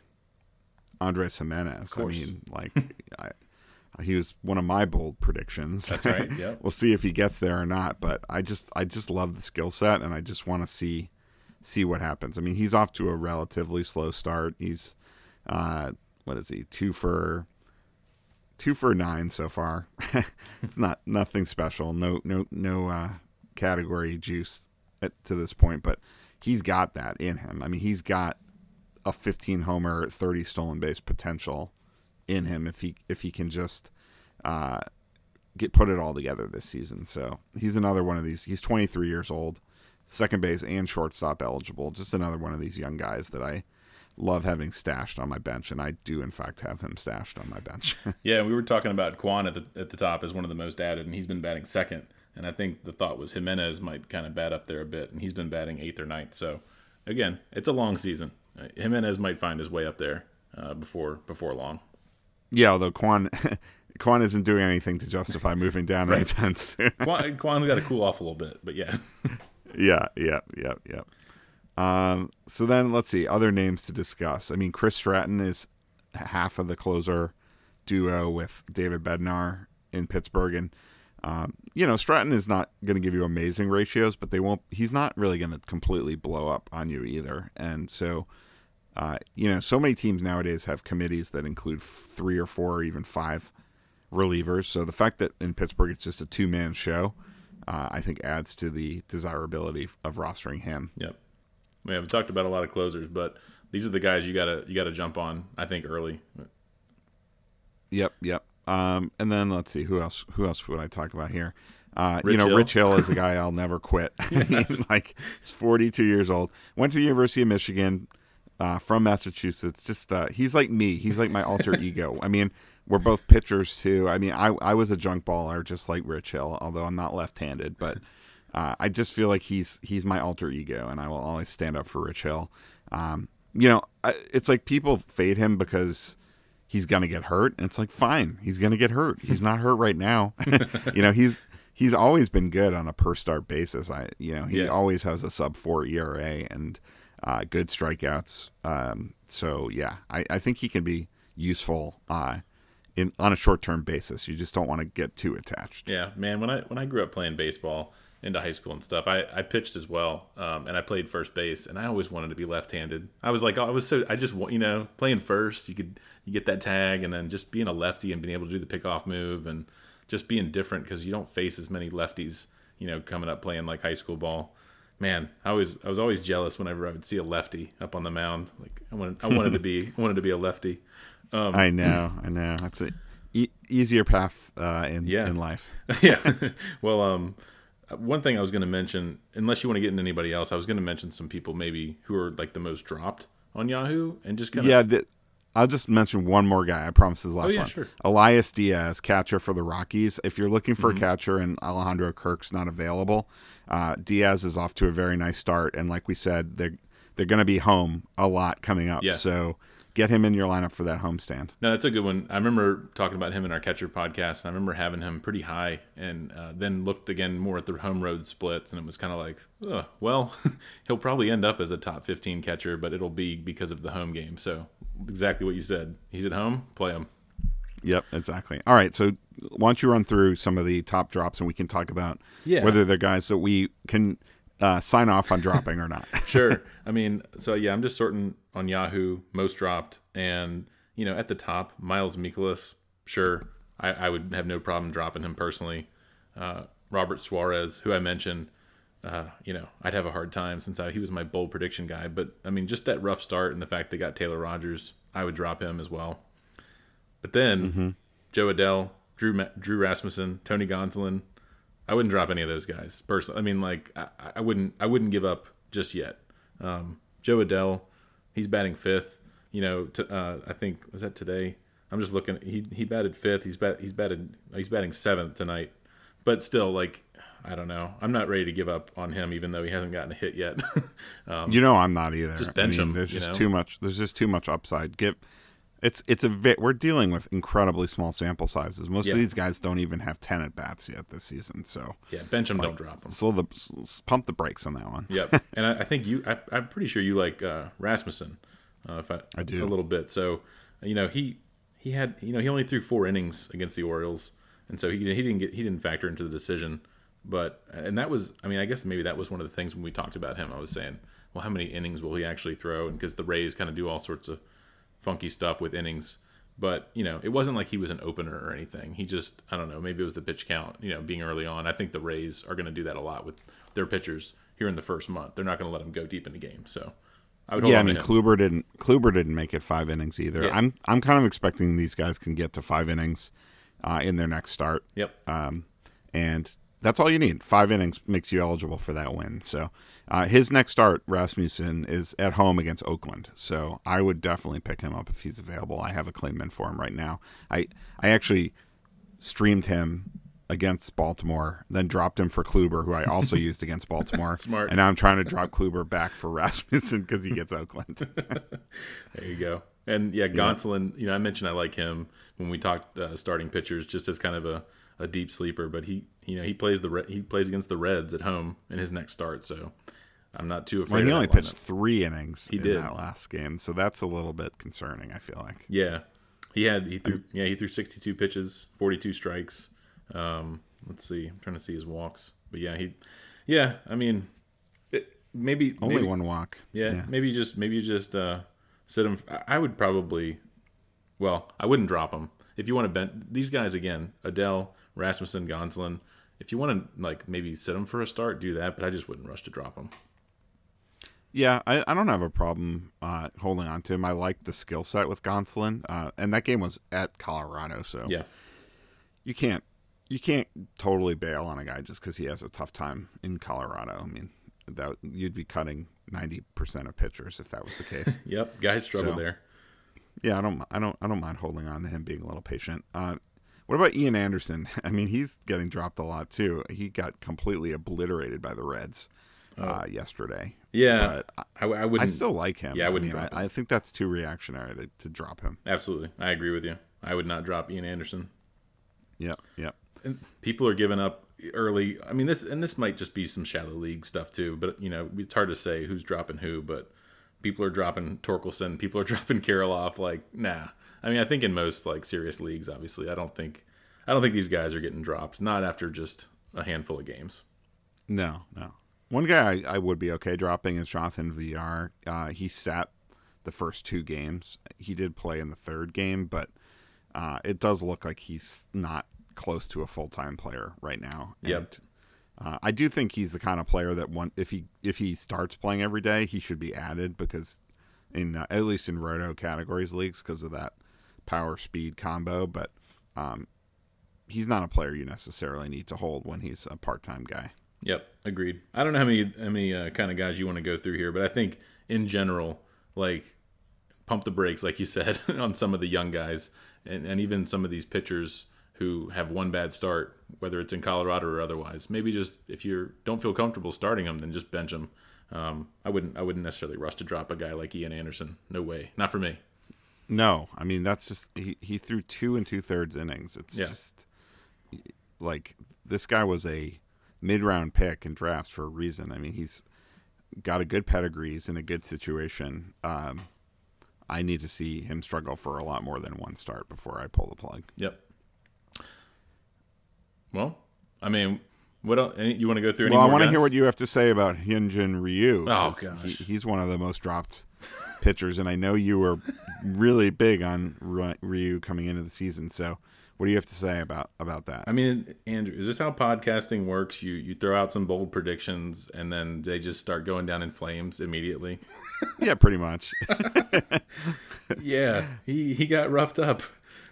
Andres Gimenez. I mean, like, I, he was one of my bold predictions. That's right. Yeah. we'll see if he gets there or not. But I just, I just love the skill set, and I just want to see see what happens. I mean, he's off to a relatively slow start. He's uh, what is he? Two for two for nine so far. it's not nothing special. No no no uh, category juice at, to this point, but he's got that in him. I mean, he's got a 15 homer, 30 stolen base potential in him if he if he can just uh, get put it all together this season. So he's another one of these. He's 23 years old second base and shortstop eligible. Just another one of these young guys that I love having stashed on my bench, and I do in fact have him stashed on my bench. yeah, we were talking about Kwan at the at the top as one of the most added, and he's been batting second. And I think the thought was Gimenez might kind of bat up there a bit, and he's been batting eighth or ninth. So again, it's a long season. Gimenez might find his way up there uh, before before long. Yeah, although Kwan. Kwan isn't doing anything to justify moving down right. anytime soon. Kwan, Kwan's got to cool off a little bit, but yeah. Yeah, yeah, yeah, yeah. Um, so then let's see other names to discuss. I mean, Chris Stratton is half of the closer duo with David Bednar in Pittsburgh, and um, you know Stratton is not going to give you amazing ratios, but they won't. He's not really going to completely blow up on you either, and so. Uh, you know, so many teams nowadays have committees that include three or four or even five relievers. So the fact that in Pittsburgh it's just a two man show, uh, I think adds to the desirability of rostering him. Yep. We haven't talked about a lot of closers, but these are the guys you gotta you gotta jump on. I think early. Yep. Yep. Um, and then let's see who else. Who else would I talk about here? Uh, you know, Hill. Rich Hill is a guy I'll never quit. he's like he's 42 years old. Went to the University of Michigan uh, from Massachusetts. Just uh, he's like me. He's like my alter ego. I mean, we're both pitchers too. I mean, I I was a junk baller just like Rich Hill, although I'm not left-handed, but uh, I just feel like he's he's my alter ego, and I will always stand up for Rich Hill. Um, you know, I, it's like people fade him because he's gonna get hurt, and it's like fine, he's gonna get hurt. He's not hurt right now. you know, he's he's always been good on a per start basis. I you know he yeah. always has a sub four ERA and uh, good strikeouts. Um, so yeah, I, I think he can be useful. Uh, in on a short term basis. You just don't want to get too attached. Yeah, man. When I when I grew up playing baseball into high school and stuff, I, I pitched as well, um, and I played first base, and I always wanted to be left handed. I was like, I was so I just you know playing first, you could you get that tag, and then just being a lefty and being able to do the pickoff move, and just being different because you don't face as many lefties, you know, coming up playing like high school ball. Man, I was I was always jealous whenever I would see a lefty up on the mound. Like I wanted I wanted to be I wanted to be a lefty. Um, I know, I know. That's a e- easier path uh, in yeah. in life. yeah. well, um, one thing I was going to mention, unless you want to get into anybody else, I was going to mention some people maybe who are like the most dropped on Yahoo and just kind of. Yeah, I'll just mention one more guy. I promise this last oh, yeah, one. Sure. Elias Diaz, catcher for the Rockies. If you're looking for mm-hmm. a catcher and Alejandro Kirk's not available, uh, Diaz is off to a very nice start. And like we said, they're they're going to be home a lot coming up. Yeah. So get him in your lineup for that homestand. No, that's a good one. I remember talking about him in our catcher podcast. I remember having him pretty high, and uh, then looked again more at the home road splits, and it was kind of like, oh, well, he'll probably end up as a top 15 catcher, but it'll be because of the home game. So exactly what you said. He's at home, play him. Yep, exactly. All right, so why don't you run through some of the top drops, and we can talk about yeah. whether they're guys that we can uh, sign off on dropping or not. sure. I mean, so yeah, I'm just sorting on Yahoo most dropped, and you know, at the top, Miles Mikolas. Sure, I, I would have no problem dropping him personally. Uh, Robert Suarez, who I mentioned, uh, you know, I'd have a hard time since I, he was my bold prediction guy. But I mean, just that rough start and the fact they got Taylor Rogers, I would drop him as well. But then mm-hmm. Jo Adell, Drew Drew Rasmussen, Tony Gonsolin, I wouldn't drop any of those guys personally. I mean, like I, I wouldn't I wouldn't give up just yet. Um, Jo Adell, he's batting fifth. You know, to, uh, I think was that today. I'm just looking. He he batted fifth. He's bat he's batted he's batting seventh tonight. But still, like I don't know. I'm not ready to give up on him, even though he hasn't gotten a hit yet. um, you know, I'm not either. Just bench I mean, him. There's just know? too much. There's just too much upside. Give it's it's a bit. We're dealing with incredibly small sample sizes. Most yeah. of these guys don't even have ten at bats yet this season. So yeah, bench them, like, don't drop them. So the pump the brakes on that one. yep, and I, I, think you. I, am pretty sure you like uh, Rasmussen. Uh, if I, I do a little bit. So you know he he had you know he only threw four innings against the Orioles, and so he he didn't get he didn't factor into the decision. But and that was I mean I guess maybe that was one of the things when we talked about him. I was saying, well, how many innings will he actually throw? And because the Rays kind of do all sorts of funky stuff with innings. But you know, it wasn't like he was an opener or anything. He just, I don't know, maybe it was the pitch count. You know, being early on. I think the Rays are going to do that a lot with their pitchers here in the first month. They're not going to let them go deep in the game. So I would. yeah, I mean, Kluber didn't. Kluber didn't make it five innings either. Yeah. I'm I'm kind of expecting these guys can get to five innings uh, in their next start. Yep. Um, and that's all you need. Five innings makes you eligible for that win. So uh, his next start, Rasmussen, is at home against Oakland. So I would definitely pick him up if he's available. I have a claim in for him right now. I I actually streamed him against Baltimore, then dropped him for Kluber, who I also used against Baltimore. Smart. And now I'm trying to drop Kluber back for Rasmussen because he gets Oakland. there you go. And yeah, Gonsolin, yeah. you know, I mentioned I like him when we talked uh, starting pitchers, just as kind of a, a deep sleeper. But he, you know, he plays the he plays against the Reds at home in his next start, so I'm not too afraid. Well, he only pitched three innings he in did. that last game, so that's a little bit concerning. I feel like. Yeah, he had he threw yeah he threw 62 pitches, 42 strikes. Um, let's see, I'm trying to see his walks, but yeah he, yeah I mean, it, maybe only maybe, one walk. Yeah, yeah, maybe just maybe just uh, sit him. I would probably, well, I wouldn't drop him if you want to bend these guys again. Adell, Rasmussen, Gonsolin. If you want to like maybe sit them for a start, do that. But I just wouldn't rush to drop them. Yeah, I, I don't have a problem uh, holding on to him. I like the skill set with Gonsolin, uh, and that game was at Colorado, so yeah, you can't you can't totally bail on a guy just because he has a tough time in Colorado. I mean, that you'd be cutting ninety percent of pitchers if that was the case. yep, guys struggle so, there. Yeah, I don't I don't I don't mind holding on to him being a little patient. Uh, what about Ian Anderson? I mean, he's getting dropped a lot too. He got completely obliterated by the Reds oh. uh, yesterday. Yeah, but I, I would. I still like him. Yeah, I wouldn't. I, mean, I, I, think that's too reactionary to, to drop him. Absolutely, I agree with you. I would not drop Ian Anderson. Yeah, yep. And people are giving up early. I mean, this and this might just be some shallow league stuff too. But you know, it's hard to say who's dropping who. But people are dropping Torkelson. People are dropping Kirilloff. Like, nah. I mean, I think in most like serious leagues, obviously, I don't think, I don't think these guys are getting dropped. Not after just a handful of games. No, no. One guy I, I, would be okay dropping is Jonathan Villar. Uh, he sat the first two games. He did play in the third game, but uh, it does look like he's not close to a full time player right now. Yep. Uh, I do think he's the kind of player that one if he if he starts playing every day, he should be added because in uh, at least in roto categories leagues because of that power speed combo. But um, he's not a player you necessarily need to hold when he's a part time guy. Yep, agreed. I don't know how many how many uh, kind of guys you want to go through here, but I think in general, like pump the brakes, like you said, on some of the young guys, and, and even some of these pitchers who have one bad start, whether it's in Colorado or otherwise. Maybe just if you don't feel comfortable starting them, then just bench them. Um, I wouldn't I wouldn't necessarily rush to drop a guy like Ian Anderson. No way, not for me. No, I mean that's just he, he threw two and two thirds innings. It's Yeah. just like this guy was a mid round pick in drafts for a reason. I mean he's got a good pedigree, he's in a good situation. Um, I need to see him struggle for a lot more than one start before I pull the plug. Yep. Well, I mean, what else? any- You want to go through? Any Well, I want to hear what you have to say about Hyunjin Ryu. Oh, gosh. he, he's one of the most dropped pitchers, and I know you were really big on Ryu coming into the season. So, what do you have to say about about that? I mean, Andrew, is this how podcasting works? You you throw out some bold predictions, and then they just start going down in flames immediately. yeah, pretty much. yeah, he he got roughed up.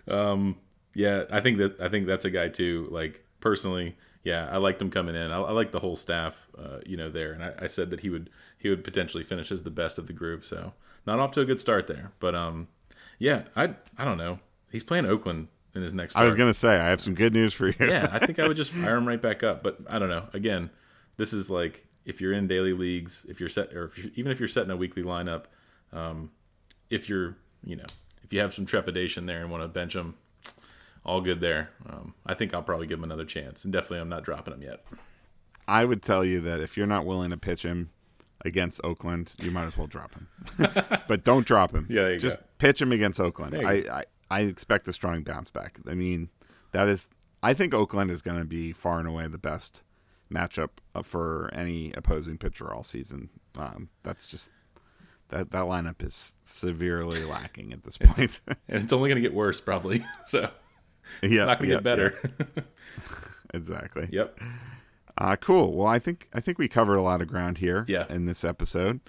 Um, yeah, I think that I think that's a guy too. Like personally, yeah, I liked him coming in. I, I like the whole staff, uh, you know, there, and I, I said that he would he would potentially finish as the best of the group. So not off to a good start there, but um, yeah, I I don't know. He's playing Oakland in his next. I was gonna say I have some good news for you. yeah, I think I would just fire him right back up. But I don't know. Again, this is like if you're in daily leagues, if you're set, or if you're, even if you're setting a weekly lineup, um, if you're, you know, if you have some trepidation there and want to bench him, all good there. Um, I think I'll probably give him another chance, and definitely I'm not dropping him yet. I would tell you that if you're not willing to pitch him against Oakland, you might as well drop him. but don't drop him. Yeah, just go. pitch him against Oakland. I, I I expect a strong bounce back. I mean, that is. I think Oakland is going to be far and away the best matchup uh, for any opposing pitcher all season. Um, that's just that that lineup is severely lacking at this point. And it's only going to get worse probably. so yeah, not going to yeah, get better. yeah, exactly. yep. Uh, cool. Well, I think I think we covered a lot of ground here Yeah. in this episode.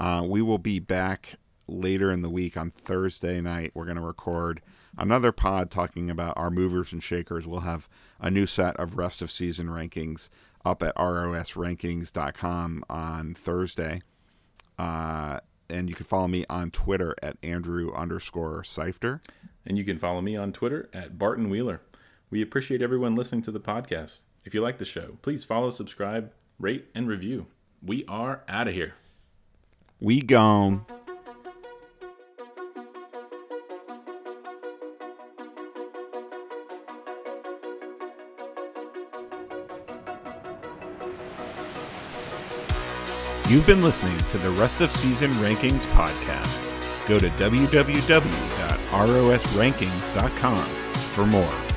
Uh, we will be back later in the week on Thursday night. We're going to record another pod talking about our movers and shakers. We'll have a new set of rest of season rankings up at rosrankings.com on Thursday. Uh, and you can follow me on Twitter at Andrew underscore Seifter. And you can follow me on Twitter at Barton Wheeler. We appreciate everyone listening to the podcast. If you like the show, please follow, subscribe, rate, and review. We are out of here. We gone. You've been listening to the Rest of Season Rankings podcast. Go to www.rosrankings.com for more.